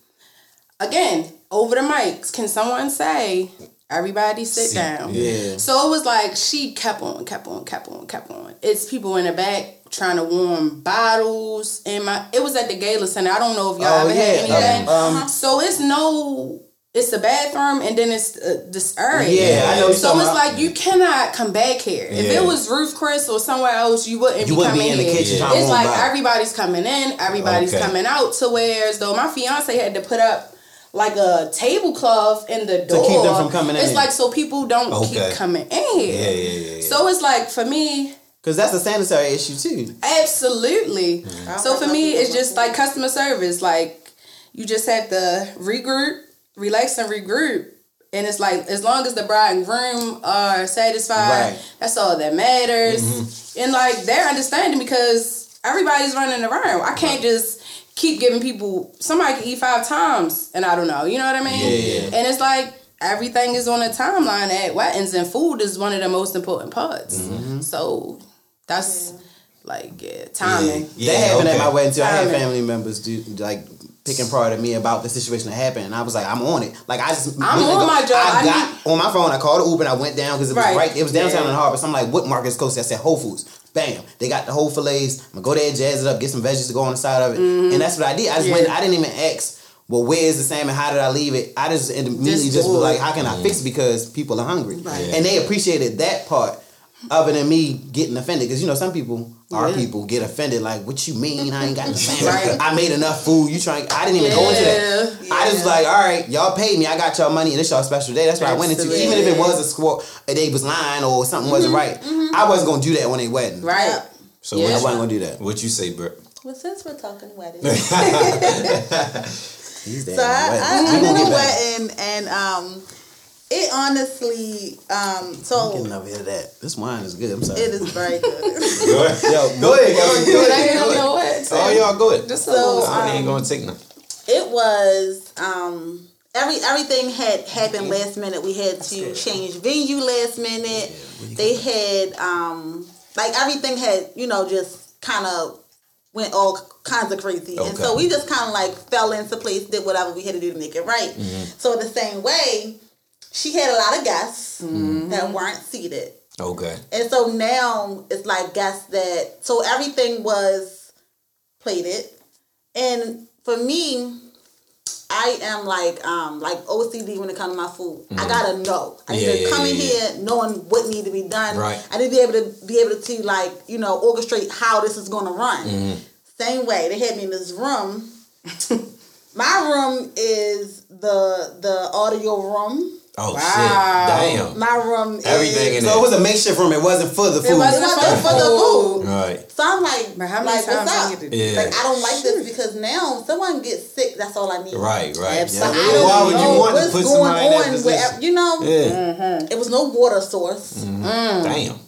D: Again, over the mics, can someone say, everybody sit
B: Sit,
D: down?
C: Yeah.
D: So it was like she kept on, kept on, kept on, kept on. It's people in the back trying to warm bottles in my. It was at the Gala Center. I don't know if y'all
C: Oh,
D: ever
C: yeah.
D: had anything.
C: Um, um,
D: so it's no. It's the bathroom and then it's uh, this area.
C: Yeah, I know
D: So it's like you cannot come back here. If it was Ruth Chris or somewhere else, you wouldn't
C: You
D: be
C: wouldn't be
D: coming
C: in the kitchen
B: Yeah.
D: It's like everybody's coming in, everybody's
B: Okay.
D: coming out to where as though my fiance had to put up like a tablecloth in the door To
C: keep them from coming
D: It's
C: in.
D: like so people don't
B: Okay.
D: keep coming in here.
B: Yeah, yeah, yeah, yeah.
D: So it's like for me,
C: Because that's a sanitary issue too.
D: Absolutely. So for me, it's just like customer service. Like you just have to regroup, relax, and regroup. And it's like as long as the bride and groom are satisfied,
C: Right.
D: that's all that matters. Mm-hmm. And like they're understanding because everybody's running around. I can't just keep giving people. Somebody can eat five times, and I don't know. You know what I mean?
C: Yeah.
D: And it's like everything is on a timeline at weddings, and food is one of the most important parts. Mm-hmm. So that's like yeah, timing.
B: Yeah,
C: that happened
B: okay.
C: at my wedding too. I had family members do like picking part of me about the situation that happened, and I was like, I'm on it. Like I just,
D: I'm
C: went to
D: on my job.
C: I,
D: I
C: got on my phone. I called the Uber and I went down because it was
D: Right.
C: right. It was downtown
D: Yeah.
C: in Harbor. So I'm like, what market is close? I said Whole Foods. Bam! They got the whole fillets. I'm gonna go there, jazz it up, get some veggies to go on the side of it, and that's what I did. I just
D: Mm-hmm. Yeah.
C: went. I didn't even ask. Well, where is the salmon? How did I leave it? I just immediately
D: Just
C: just, was like, how can I fix it? Because people are hungry,
D: Right.
C: and they appreciated that part other than me getting offended. Because you know, some people, our
D: Yeah.
C: people, get offended. Like, what you mean? I ain't got the salmon.
D: Right.
C: I made enough food. You trying? I didn't even go into that.
D: Yeah.
C: I just was like, all right, y'all paid me. I got y'all money, and it's y'all special day. That's what I went into.
D: Absolutely.
C: Even if it was a squat, they was lying or something wasn't right. I wasn't gonna do that on their wedding.
D: Right.
B: So
D: Yeah.
C: I
B: what,
C: wasn't gonna do that.
B: what you say, bro?
E: Well, since we're talking weddings,
C: These
E: so I,
C: weddings.
E: I, I
C: gonna
E: did a wedding, and um, it honestly, um,
C: I'm
E: so
C: getting over here to that. This wine is good. I'm sorry.
E: it is very good.
B: Go ahead.
C: Yo,
B: Go ahead, guys. Go
D: I
B: ahead.
D: don't
B: Go
D: know
B: ahead.
D: what.
B: Oh, y'all go ahead.
D: Just a
E: So,
D: little
B: I ain't
E: um,
B: gonna take none.
E: It was um every everything had happened last minute. We had to change venue last minute. They had um like everything had, you know, just kind of went all kinds of crazy. And so we just kind of like fell into place, did whatever we had to do to make it right. So in the same way, she had a lot of guests that weren't seated.
B: Okay.
E: And so now it's like guests that so everything was plated. And for me, I am like um like OCD when it comes to my food. I gotta know. I need
B: Mm-hmm. Yeah,
E: to come in
B: yeah,
E: here knowing what need to be done.
B: Right.
E: I need to be able to be able to like, you know, orchestrate how this is gonna run.
B: Mm-hmm.
E: Same way. They had me in this room. my room is the the audio room.
B: Oh
D: Wow.
B: shit! Damn.
E: My room
B: Everything
E: is
B: in
C: So it was a makeshift room. It wasn't for the food.
E: it
D: wasn't
E: wasn't
D: for
E: for the food.
D: food.
B: Right.
E: So I'm like,
D: But how many
E: like,
D: times
E: what's
D: I
E: up?
D: get to
B: Yeah.
E: Like, I don't like this because now someone gets sick. That's all I need.
B: Right. Right.
D: Absolutely.
E: I don't
B: Why would you
E: know
B: want to
E: what's
B: put
E: going
B: somebody in that
E: on
B: position?
E: wherever- you know,
B: Yeah. Mm-hmm.
E: it was no water source. Mm-hmm. Mm.
B: Damn.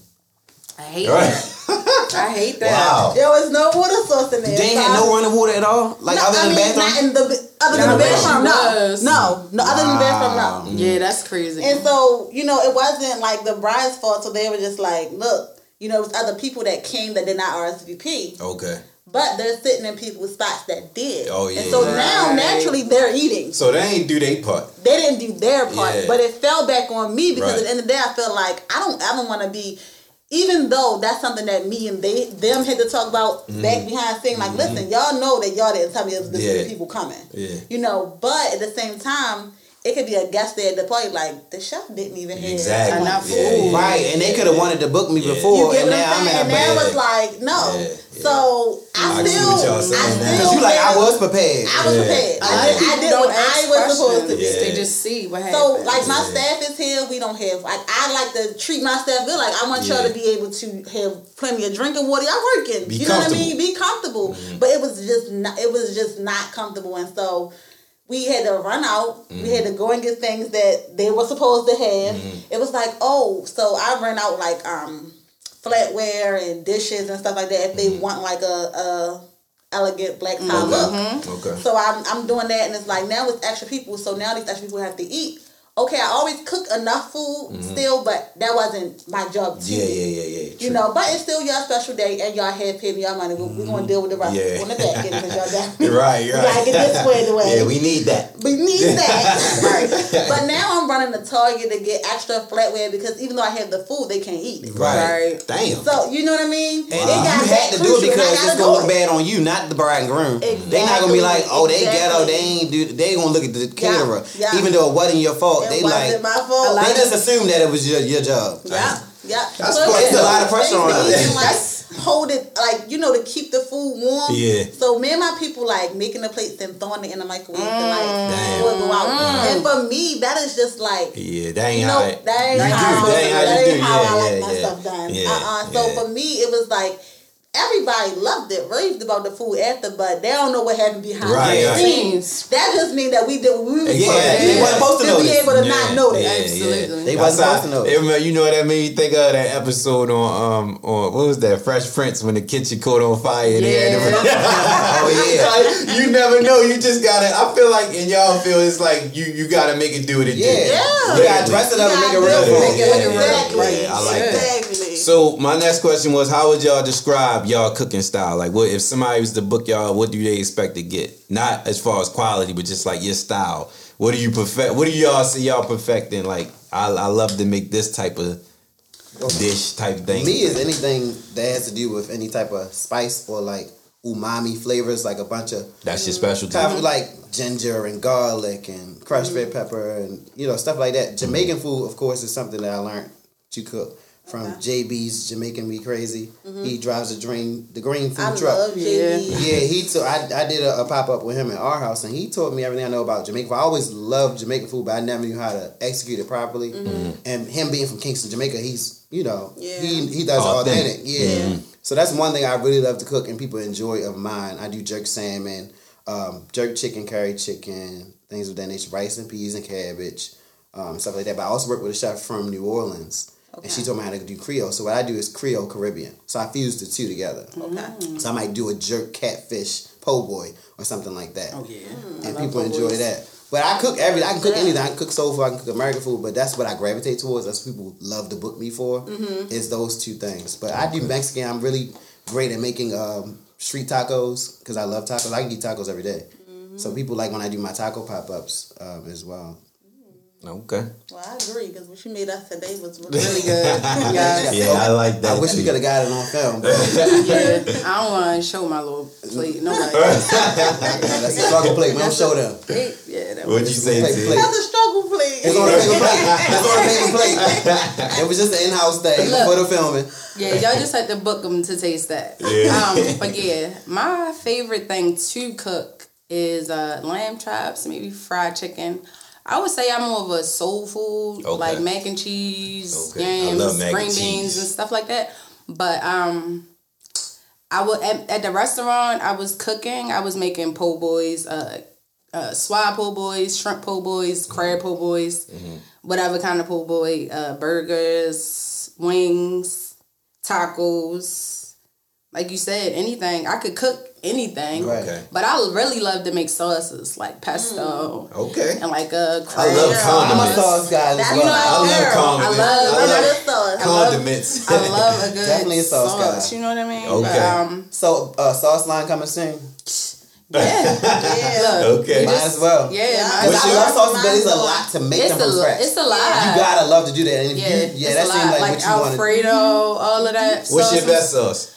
D: I hate
B: Right.
D: that. I hate that.
B: Wow.
E: There was no water source in there.
C: They ain't
E: So
C: had no running water at all? Like
E: no,
C: other
E: I
C: than
E: mean,
C: bathroom?
E: not in the other than
D: No,
E: the
D: but
E: bathroom.
D: she
E: No, no, no. Other than the bathroom, no.
D: Yeah, that's crazy.
E: And so, you know, it wasn't like the bride's fault. So they were just like, look, you know, it was other people that came that did not RSVP.
B: Okay.
E: But they're sitting in people's spots that did.
B: Oh, yeah.
E: And so now, naturally, they're eating.
B: So they ain't do their part.
E: they didn't do their part,
B: Yeah.
E: but it fell back on me because
B: Right.
E: at the end of the day, I felt like I don't ever want to be, even though that's something that me and they them had to talk about back behind saying like, listen, y'all know that y'all didn't tell me there was this
B: Mm-hmm. Yeah.
E: many people coming,
B: Yeah.
E: you know. But at the same time, it could be a guest there at the party. Like the chef didn't even have
B: Exactly.
D: Enough
B: Yeah,
D: food.
B: yeah,
C: Right, and they could have wanted to book me
B: Yeah.
C: before,
E: You get
C: and
E: what
C: now
E: I'm
C: I'm at
E: And
C: a
E: that
C: bad.
E: was like no.
B: Yeah, yeah.
E: So
B: I
E: I, still,
B: what y'all
E: I
B: saying now.
E: still
C: you like, I was prepared.
E: I was
B: Yeah.
E: prepared.
D: A
E: I
D: lot
E: did,
D: of
E: I
D: people
E: did what I was supposed to
D: questions.
E: do.
B: Yeah.
D: They just see what
E: happened.
D: So
E: like my
B: Yeah.
E: staff is here, we don't have like I like to treat my staff good. Like I want y'all to be able to have plenty of drinking water. Y'all working.
B: Be
E: you know what I mean? Be comfortable. Mm-hmm. But it was just not it was just not comfortable and so we had to run out. We had to mm-hmm. go and get things that they were supposed to have. Mm-hmm. It was like, oh, so I ran out like um flatware and dishes and stuff like that if they mm-hmm. want like a, a elegant black tie look.
B: Okay.
E: So I'm I'm doing that, and it's like now it's extra people. So now these extra people have to eat. Okay, I always cook enough food mm-hmm. still, but that wasn't my job. To
B: Yeah,
E: do.
B: yeah, yeah, yeah.
E: You know, but it's still your special day, and y'all have paid me your money. We're, we're gonna mm-hmm. deal with the rest
B: Yeah.
E: on the back end because y'all got
B: Right,
E: We
B: right.
E: gotta get this squared away.
B: Yeah, we need that.
E: We need that. right. But now I'm running the Target to get extra flatware because even though I have the food, they can't eat it.
B: Right.
D: Right.
B: Damn.
E: So you know what I mean?
C: And
E: It
C: you had to do it
E: crucial, and I
C: because
E: gotta
C: it's gonna look
E: it.
C: bad on you, not the bride and groom. They not gonna be like, oh, they
E: Exactly.
C: ghetto, they ain't do. They gonna look at the caterer,
E: yeah.
C: even though it wasn't your fault.
E: It
C: they
E: wasn't
C: like,
E: my fault.
C: they just assumed that it was your your job.
E: Yeah, yeah.
B: That's
E: So it's
B: it's a
C: lot of pressure on
E: basically
C: us.
E: Like hold it, like you know, to keep the food warm.
B: Yeah.
E: So me and my people like making the plates and throwing it in the microwave to like
B: Damn.
E: go out. Mm. And for me, that is just like.
B: Yeah, that ain't
E: You
B: how
E: know,
B: it.
E: that ain't
B: you
E: how,
B: do. That ain't how
E: that
B: you
E: ain't
B: do.
E: how I
B: Yeah,
E: like
B: yeah,
E: my stuff done.
B: Yeah,
E: uh-uh. So
B: yeah.
E: for me, it was like everybody loved it, raved about the food after, but they don't know what happened behind
B: Right,
E: the
B: right.
E: scenes. That just means that we did what we was
C: Yeah,
E: supposed to
C: they
E: do
C: wasn't supposed to
E: to
C: know
E: be able to
B: Yeah,
E: not know that.
B: yeah,
D: Absolutely.
B: yeah.
C: They wasn't supposed to know.
B: it You know what that made me think of that episode on um on what was that Fresh Prince when the kitchen caught on fire and they had to
C: Oh yeah.
B: like, you never know. You just gotta. I feel like, and y'all feel it's like you you gotta make it do what it
C: Yeah.
B: do.
E: Yeah.
C: You gotta dress it up and make it real
E: gotta make it
C: them.
E: look
B: Yeah, yeah, I like that. So my next question was, how would y'all describe y'all cooking style? Like, what if somebody was to book y'all? What do they expect to get? Not as far as quality, but just like your style. What do you perfect? What do y'all see y'all perfecting? Like, I, I love to make this type of dish type thing.
C: Me is anything that has to do with any type of spice or like umami flavors, like a bunch of
B: That's your specialty.
C: kind of like ginger and garlic and crushed red pepper and you know stuff like that. Mm-hmm. Jamaican food, of course, is something that I learned to cook from JB's Jamaican Me Crazy. He drives the green the green food
E: I
C: truck.
E: love JD.
C: Yeah, he took. I, I did a, a pop up with him at our house, and he taught me everything I know about Jamaica. I always loved Jamaican food, but I never knew how to execute it properly. And him being from Kingston, Jamaica, he's you know
E: Yeah.
C: he he does it
B: Authentic.
C: authentic. Yeah. So that's one thing I really love to cook, and people enjoy of mine. I do jerk salmon, um, jerk chicken, curry chicken, things of that nature, rice and peas and cabbage, um, stuff like that. But I also work with a chef from New Orleans. And she told me how to do Creole. So what I do is Creole Caribbean. So I fuse the two together.
E: Okay.
C: So I might do a jerk catfish po' boy or something like that.
D: Oh yeah.
C: And people enjoy that. But I cook every I can cook anything. I can cook soul food, I can cook American food, but that's what I gravitate towards. That's what people love to book me for.
E: Mm-hmm.
C: Is those two things. But I do Mexican. I'm really great at making um, street tacos because I love tacos. I can eat tacos every day.
E: Mm-hmm.
C: So people like when I do my taco pop ups um, as well.
B: Okay.
E: Well, I agree because what you made us today was really,
D: Really good. Yeah.
B: Yeah, I like that.
C: I wish we could have got it on film. But
D: Yeah. I don't want to show my little plate. Nobody.
C: that's a struggle plate. We don't show them.
D: yeah. That
B: What'd you say?
C: Plate,
B: T?
C: plate.
E: That's a struggle, please.
C: It's on the paper plate. It's on the paper plate. It was just an in-house thing
D: Look.
C: for the filming.
D: Yeah, y'all just had to book them to taste that.
B: Yeah.
D: Um, but yeah, my favorite thing to cook is uh, lamb chops, maybe fried chicken. I would say I'm more of a soul food,
B: Okay.
D: like mac and cheese,
B: Okay.
D: Yams,
B: mac and
D: green beans,
B: cheese.
D: and stuff like that. But um, I would at, at the restaurant I was cooking. I was making po' boys, uh, uh, swab po' boys, shrimp po' boys, crab po' boys,
B: Mm-hmm.
D: whatever kind of po' boy, uh, burgers, wings, tacos. Like you said, anything. I could cook anything.
C: Right.
B: Okay.
D: But I really love to make sauces like pesto
B: Okay.
D: and like a
B: I
D: crab.
B: love
C: I'm a
B: condiments.
C: sauce guy as
E: That's
C: well.
D: know,
B: I love
E: girl.
B: condiments.
D: I love-
B: I
E: Another
B: love condiments.
D: I love a good
C: Definitely a sauce
D: sauce.
C: guy.
D: You know what I mean?
B: Okay.
D: But, um,
C: So, uh, sauce line coming soon.
D: yeah.
E: Yeah.
D: Look,
B: Okay.
D: we
C: Might
D: just-
C: as well.
D: Yeah,
E: Yeah.
D: might
C: Because I love sauces, but it's a lot to make
D: It's
C: them from
D: a,
C: scratch.
D: it's a lot.
C: you gotta love to do that. And if
D: yeah,
C: you, yeah,
D: it's
C: that
D: a
C: seems
D: lot.
C: like,
D: Like,
C: what you want.
D: Alfredo, all of that.
B: What's your
D: sauces.
B: best sauce?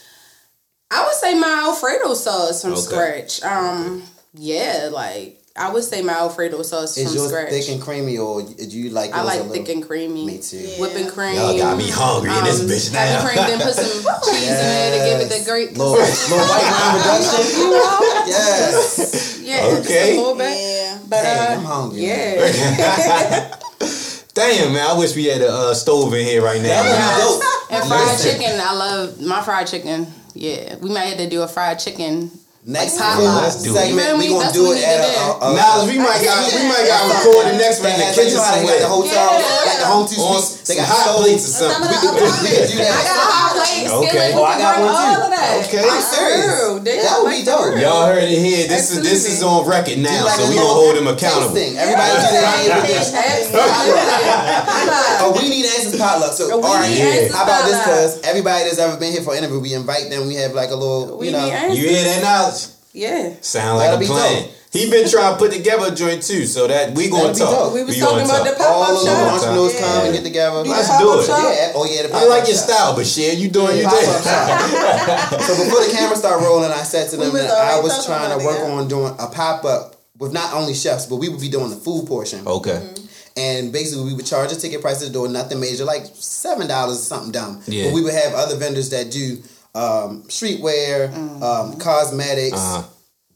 D: I would say my Alfredo sauce from
B: Okay.
D: scratch. Um, yeah, like I would say my Alfredo sauce
C: Is
D: from scratch.
C: thick and creamy, or do you like?
D: I like thick and creamy.
C: Me too.
E: Yeah.
D: Whipping cream.
B: Y'all got me hungry in this
D: um,
B: bitch
D: Heavy
B: now.
D: cream, then put some cheese in there to give it the great.
C: Little, little white wine reduction.
D: You know?
C: Yes.
D: Yeah,
B: Okay.
D: just a little bit.
E: Yeah.
D: But
C: Dang,
D: uh,
C: I'm hungry.
D: yeah.
B: Damn, man, I wish we had a uh, stove in here right now.
C: That would be dope.
D: And fried chicken, I love my fried chicken. Yeah, we might have to do a fried chicken.
C: Next
D: Like
C: food
D: potluck.
B: Let's do it.
C: segment,
D: You
C: we
D: feel
C: gonna do it
D: we
C: at a, a, a
B: Now we might got we might got record the next one in the kitchen
C: you know how got the
B: somewhere.
C: hotel,
D: Yeah.
C: like the home two
B: On
C: suites. They got
B: hot
C: stoves.
B: plates or something.
E: the
C: We could do that.
D: I got a hot plate,
B: Okay.
C: Oh, I got one too.
D: all of.
B: Okay.
C: I'm serious. That would be dope.
B: Y'all heard it here. This is this is on record now, so we
C: little
B: gonna hold them accountable.
C: tasting. Everybody do their favorite dish.
D: Absolutely.
C: Oh, we need answers potluck. So, all right, how about this? Cause everybody that's ever been here for an interview, we invite them. We have like a little, you know.
B: You hear that knowledge?
D: Yeah.
B: Sound like
C: That'll
B: a
C: be
B: plan.
C: dope.
B: He been trying to put together a joint too, so that we gonna
C: be
B: talk.
C: dope.
D: We was
B: gonna
D: talking about the
B: talk.
D: pop-
C: all the little
D: Pop-up
C: entrepreneurs
E: shop.
C: come and get together.
B: Let's
D: pop-up
B: do it.
D: shop?
C: Yeah. Oh yeah. The
B: I like
C: pop-up
B: your
C: shop.
B: style, but shit, you doing your
C: Pop-up
B: thing.
C: so before the camera started rolling, I said to them
E: was
C: that I was trying to work
E: yeah.
C: on doing a pop up with not only chefs, but we would be doing the food portion.
B: Okay. Mm-hmm.
C: And basically, we would charge a ticket price to the door, nothing major, like seven dollars or something dumb.
B: Yeah.
C: But we would have other vendors that do um, streetwear, um, cosmetics,
B: Uh-huh.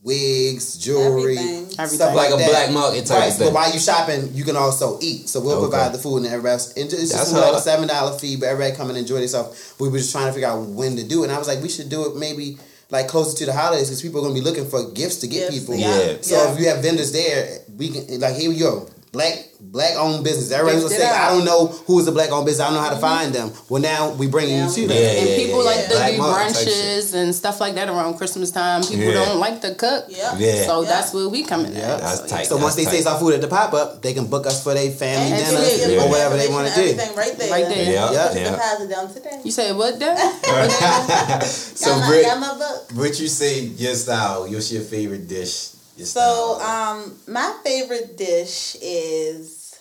C: wigs, jewelry,
E: Everything.
C: stuff
D: Everything.
C: like,
B: Like a
C: that.
B: black market type
C: Right.
B: of thing.
C: But while you shopping, you can also eat. So we'll
B: Okay.
C: provide the food and everybody else. And it's just like a seven dollar fee, but everybody come and enjoy themselves. We were just trying to figure out when to do it, and I was like, we should do it maybe. Like closer to the holidays, because people are gonna be looking for gifts to get
E: Gifts,
C: people.
B: Yeah.
C: So
E: Yeah.
C: if you have vendors there, we can like here we go. Black black owned business. Everybody's gonna say,
D: out.
C: I don't know who is a black owned business. I don't know how to mm-hmm. find them. Well, now we bringing
E: Yeah.
C: you to them.
B: Yeah,
D: And
B: yeah,
D: people
B: yeah,
D: like
B: yeah.
D: to do
B: market type shit.
D: brunches and stuff like that around Christmas time. People
B: Yeah.
D: don't like to cook.
E: Yep.
B: Yeah.
D: So
E: Yeah.
D: that's where we come in
C: Yeah.
D: at.
B: That's
D: So,
B: tight.
C: So once they
B: That's
C: taste our food at the pop up, they can book us for their family
E: And
C: dinner
E: you
B: Yeah.
C: or whatever they want to do.
E: Everything right there.
D: Right there.
B: Yeah,
C: Yeah.
B: yeah.
E: Deposit today.
D: You say what, Dad?
B: so
E: got, my,
B: Britt,
E: got my book.
B: Britt, you say your style. What's your favorite dish? Your
E: So, um, my favorite dish is,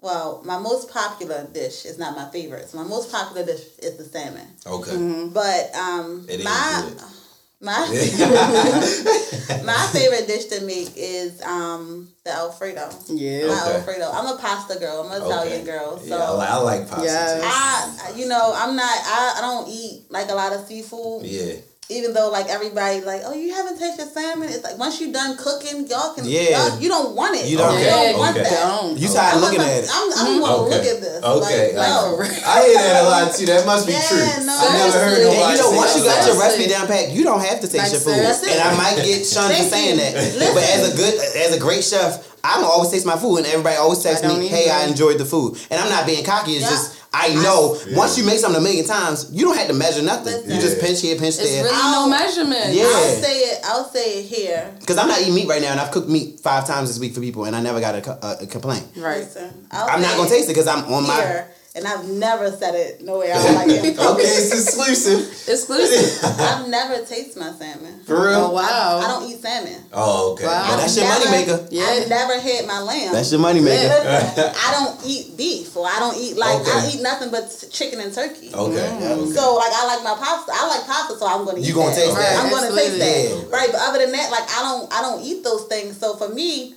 E: well, my most popular dish is not my favorite. So my most popular dish is the salmon.
B: okay.
D: mm-hmm.
E: But um,
B: It
E: my my my favorite dish to make is um the Alfredo.
D: Yeah.
E: My
B: Okay.
E: Alfredo. I'm a pasta girl. I'm an Italian girl. So
B: yeah, I like, I like pasta.
D: Yes.
E: I, you know, I'm not. I, I don't eat like a lot of seafood.
B: Yeah.
E: Even though like everybody like, oh, you haven't tasted salmon. It's like once you're done cooking, y'all can.
C: Yeah.
E: y'all- you don't want it.
C: You don't
E: You don't
B: it.
E: want
B: Okay.
E: that.
D: Don't.
C: You tired
E: I'm
C: looking
E: like,
C: at it.
E: I'm, I'm mm-hmm. gonna
B: Okay.
E: look at this.
B: Okay.
E: Like, no.
B: I hear that a lot too. That must be
E: Yeah,
B: true.
E: no.
B: I never heard
D: Seriously.
B: nobody
C: And you know, once you got your
D: Seriously.
C: recipe down pat, you don't have to taste
D: Like,
C: your food.
D: seriously.
C: And I might get shunned for saying that,
E: Listen.
C: but as a good, as a great chef, I don't always taste my food, and everybody always texts me, "Hey, I enjoyed the food," and I'm not being cocky. It's
E: Yeah.
C: just I know once you make something a million times, you don't have to measure nothing.
E: Listen.
C: You just pinch here, pinch
D: it's
C: there.
D: really no
E: I'll-
D: measurement.
C: Yeah.
E: I'll say it. I'll say it here.
C: Because I'm not eating meat right now, and I've cooked meat five times this week for people, and I never got a, a, a complaint.
D: Right.
E: Listen, I'll
C: I'm not gonna taste it because I'm on my.
E: Here, and I've never said it no way I don't like it.
B: Okay, it's exclusive.
D: Exclusive.
E: I've never tasted my salmon.
B: For real?
D: Oh wow.
E: I don't eat salmon.
B: Oh, okay.
D: Wow.
C: Yeah, that's your
E: Never-
C: moneymaker.
D: Yeah.
E: I've never had my lamb.
C: That's your money maker.
E: I don't eat beef, or I don't eat like I eat nothing but chicken and turkey.
B: Okay. Mm. okay.
E: So like I like my pasta. I like pasta, so I'm gonna eat
C: You gonna
E: that.
C: taste that.
E: I'm gonna taste
D: Absolutely.
E: that. Right, but other than that, like I don't I don't eat those things. So for me,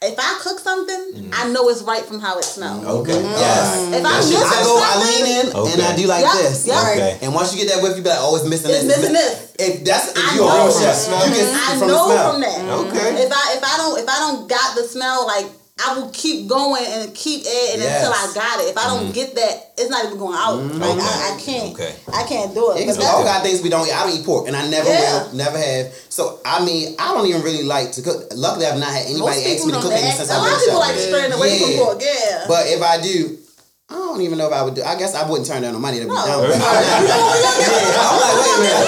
E: if I cook something, mm. I know it's right from how it smells.
B: Okay. Mm.
C: Yes.
E: If I miss
C: I go, I lean in, and I do like
E: Yup,
C: this.
E: yup.
B: Okay.
C: And once you get that whiff, you be like, oh, it's missing
E: It's
C: this.
E: missing this.
C: If that's if
E: I
C: you a
E: know
C: real
E: from
C: chef,
E: that.
C: you can
E: I
C: from the
E: know
C: smell.
E: from that.
B: Okay.
E: If I if I don't if I don't got the smell, like I will keep going and keep adding
C: Yes.
E: until I got it. If I don't mm-hmm. get that, it's not even going out. Mm-hmm. Like
B: Okay.
E: I, I can't.
B: Okay.
E: I can't do it.
C: Because all got things we don't eat. I don't eat pork, and I never
E: Yeah.
C: will, never have. So I mean, I don't even really like to cook. Luckily, I've not had anybody ask me to cook anything since I've
E: of
C: been
E: people like straying away
C: Yeah.
E: from pork. Yeah.
C: But if I do, I don't even know if I would do. I guess I wouldn't turn down the money to be
E: No.
C: done. But I'm,
E: You
C: not, yeah, I'm like, wait a minute.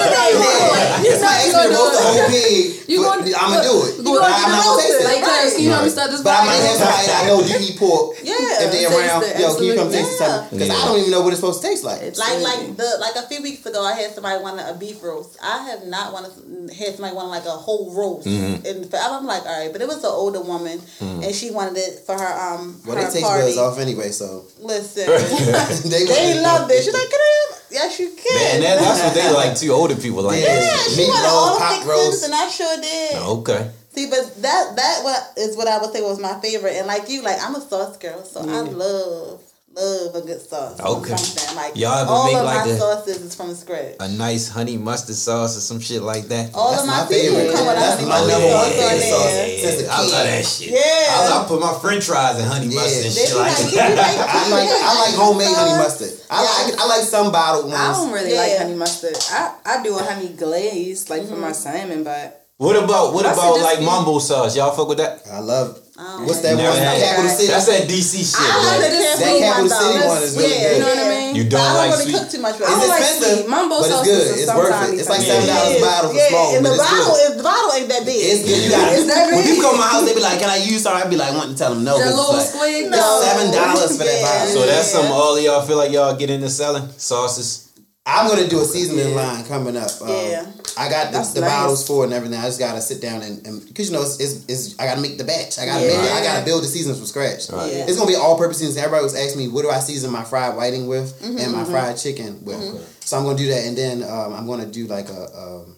C: Yeah. If I ask me to roast a whole pig,
D: You
C: but
D: gonna-
C: I'm gonna do it.
D: you
C: But
D: gonna
C: I'm not
E: roast
C: gonna taste
E: it.
C: it.
D: Like, cause you know we start this
C: But I might have
D: podcast.
C: somebody that I know do eat pork.
E: Yeah.
C: If they
D: Taste
C: around,
D: it,
C: yo, can you come
D: absolutely.
C: taste something? Because I
B: Yeah.
C: don't even know what it's supposed to taste like.
E: Like like the like a few weeks ago, I had somebody want a beef roast. I have not wanted had somebody want like a whole roast,
C: Mm-hmm.
E: and I'm like, all right, but it was an older woman, and she wanted it for her um
C: Well,
E: her
C: they taste
E: party.
C: buds off anyway, so
E: Listen,
C: they,
E: they loved it. She's like, can I? Yes, you can.
B: Man, that, that's what they like too. Older people like
C: Yeah.
E: yeah, she wanted all the
C: roast.
E: and I sure did.
B: Okay.
E: See, but that that what is what I would say was my favorite. And like you, like I'm a sauce girl, so I love love a good sauce. on
B: Okay.
E: Something. Like
B: Y'all ever
E: all
B: make
E: of
B: like
E: my
B: a-
E: sauces is from scratch.
B: A nice honey mustard sauce or some shit like that.
E: All
C: That's
E: of my,
C: my favorite.
E: seafood come with
C: That's my number one
E: sauce on
C: favorite
E: there.
C: sauce. Since a
B: I love that shit.
E: Yeah.
B: I, I put my French fries in honey
C: Yeah.
B: mustard and shit like
E: like,
B: that.
E: "Can you make-
C: I like I like homemade honey mustard. I like I like some bottled ones.
D: I don't really
E: Yeah.
D: like honey mustard. I, I do a honey glaze like for my mm-hmm. salmon, but
B: What about what about like
D: be-
B: mambo sauce? Y'all fuck with that?
C: I love.
E: Oh.
C: What's that one?
B: had
C: Capital. City.
B: That's that DC shit.
E: I
B: right?
E: like the
C: That
E: Capital
C: Capital
E: one,
C: City
E: though.
C: one is really
E: yeah,
C: good.
D: You know what I mean?
B: You
E: But
B: don't
E: I don't
B: like
E: really
B: sweet.
E: cook too much with
D: I don't like
C: expensive,
D: sweet. Mambo
C: but it's
D: sauce
C: good. It's
D: sometimes
C: worth it. It's like seven dollars a bottle for
E: yeah,
C: small,
E: and
C: but
E: the
C: it's
E: bottle
C: good.
E: is the bottle ain't that big.
C: It's good. You got
D: Is that
C: When
D: big?
C: people come to my house, they be like, "Can I use some?" I be like, wanting to tell them no.
D: That
C: 'cause
D: little
C: it's like,
D: squig.
E: No.
D: No.
C: Seven dollars for that bottle.
B: So that's some all of y'all feel like y'all get into selling sauces.
C: I'm gonna do a seasoning line coming up. Um,
E: Yeah.
C: I got the, the
D: nice.
C: bottles for and everything. I just gotta sit down and, and because you know it's, it's, it's I gotta make the batch. I gotta
E: Yeah.
C: make it. I gotta build the seasons from scratch.
B: Right.
E: Yeah.
C: It's gonna be all purpose seasons. Everybody was asking me what do I season my fried whiting with
E: Mm-hmm,
C: and my fried chicken with. So I'm gonna do that and then um, I'm gonna do like a um,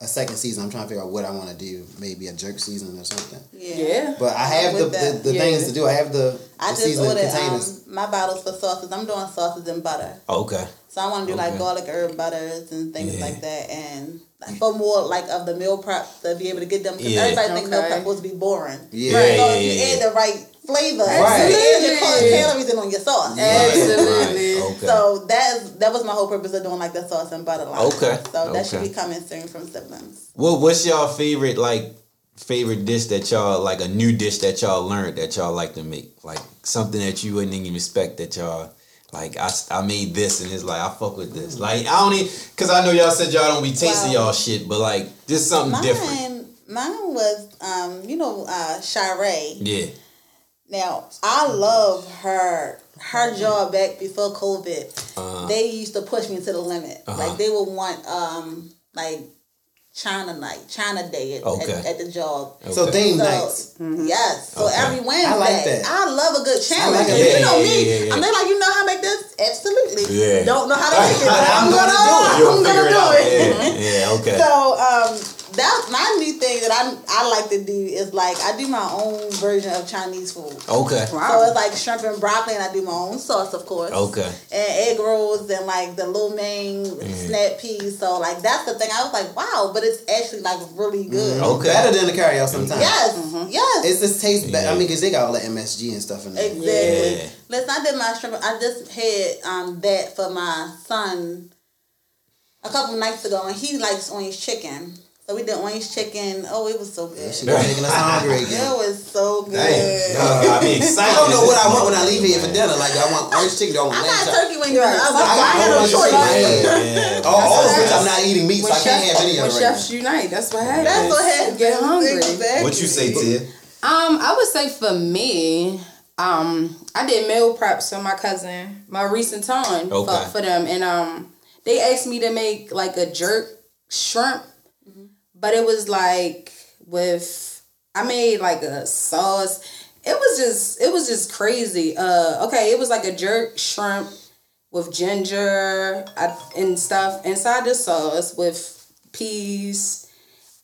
C: a second season. I'm trying to figure out what I want to do. Maybe a jerk season or something.
E: Yeah.
D: Yeah.
C: But I have the, the, the
D: Yeah.
C: things to do. I have the,
E: I
C: the
E: just ordered
C: containers.
E: um, my bottles for sauces. I'm doing sauces and butter.
B: Okay.
E: So I want to do like garlic herb butters and things
B: Yeah.
E: like that, and like, for more like of the meal prep to be able to get them. Because
B: Yeah.
E: everybody think meal prep supposed to be boring.
C: Yeah.
B: Right.
E: So if you add the right flavor,
C: Right.
E: you add your calories in on your sauce.
D: Absolutely.
B: Right. Okay.
E: So that is that was my whole purpose of doing like the sauce and butter line.
B: Okay.
E: So that should be coming soon from siblings.
B: What what's y'all favorite like favorite dish that y'all like a new dish that y'all learned that y'all like to make like something that you wouldn't even expect that y'all like I, I made this and it's like I fuck with this like I don't even because I know y'all said y'all don't be tasting
E: Wow.
B: y'all shit but like just something different
E: Mine, mine was um, you know, uh Shiree.
B: yeah
E: Now I love her her job back before COVID.
B: Uh-huh.
E: They used to push me to the limit.
B: Uh-huh.
E: Like they would want um like China night, China day at,
B: Okay.
E: at, at the job.
C: So
B: Okay.
C: theme
E: So
C: nights.
E: yes, so
B: Okay.
E: every Wednesday,
C: I like that.
E: I love a good challenge.
C: like
E: And
C: that.
E: you know
B: Yeah,
E: me,
B: yeah, yeah, yeah.
E: I'm there like you know how to make this. Absolutely,
B: Yeah.
E: Don't know how to make it, but I'm,
C: I'm
E: gonna,
C: gonna do it.
E: I'm
B: You'll
E: gonna
B: figure it
E: do it.
B: yeah yeah okay
E: So um, that's my new thing that I I like to do is like I do my own version of Chinese food.
B: okay
D: Wow.
E: So it's like shrimp and broccoli, and I do my own sauce, of course.
B: okay
E: And egg rolls and like the lo mein mm. snap peas. So like that's the thing. I was like, wow, but it's actually like really mm, good.
B: Okay.
C: Better than the carry out sometimes.
E: Yes, mm-hmm. yes.
C: It's just taste better. I mean, because they got all the MSG and stuff in there.
E: Exactly.
B: Yeah.
E: Listen, I did my shrimp. I just had um that for my son a couple nights ago, and he likes orange chicken. So we did orange chicken. Oh, it was so good.
C: She got making us hungry
E: It was so good.
B: Damn. Y'all got me
C: I don't know what I want when I leave here for dinner. Like, I want orange chicken? Do I want
E: I
C: lamb
E: got
C: chop?
E: turkey wings in the
D: Right.
E: oven.
C: I
E: so I
C: got
E: had
C: a
E: no
C: whole
E: choice.
C: bunch of shit.
B: yeah
C: All, all of
D: That's
C: which
D: what
C: I'm not eating meat, so I can't have any
D: when
C: of them right
D: chefs unite, that's what happens.
E: That's what happened.
D: Get hungry.
E: Exactly.
B: what you say Tia
D: Um, I would say for me, um, I did meal preps for my cousin, my recent time
B: Okay.
D: for, for them, and um, they asked me to make like a jerk shrimp, but it was like with I made like a sauce. It was just it was just crazy. Uh, okay, it was like a jerk shrimp with ginger and stuff inside the sauce with peas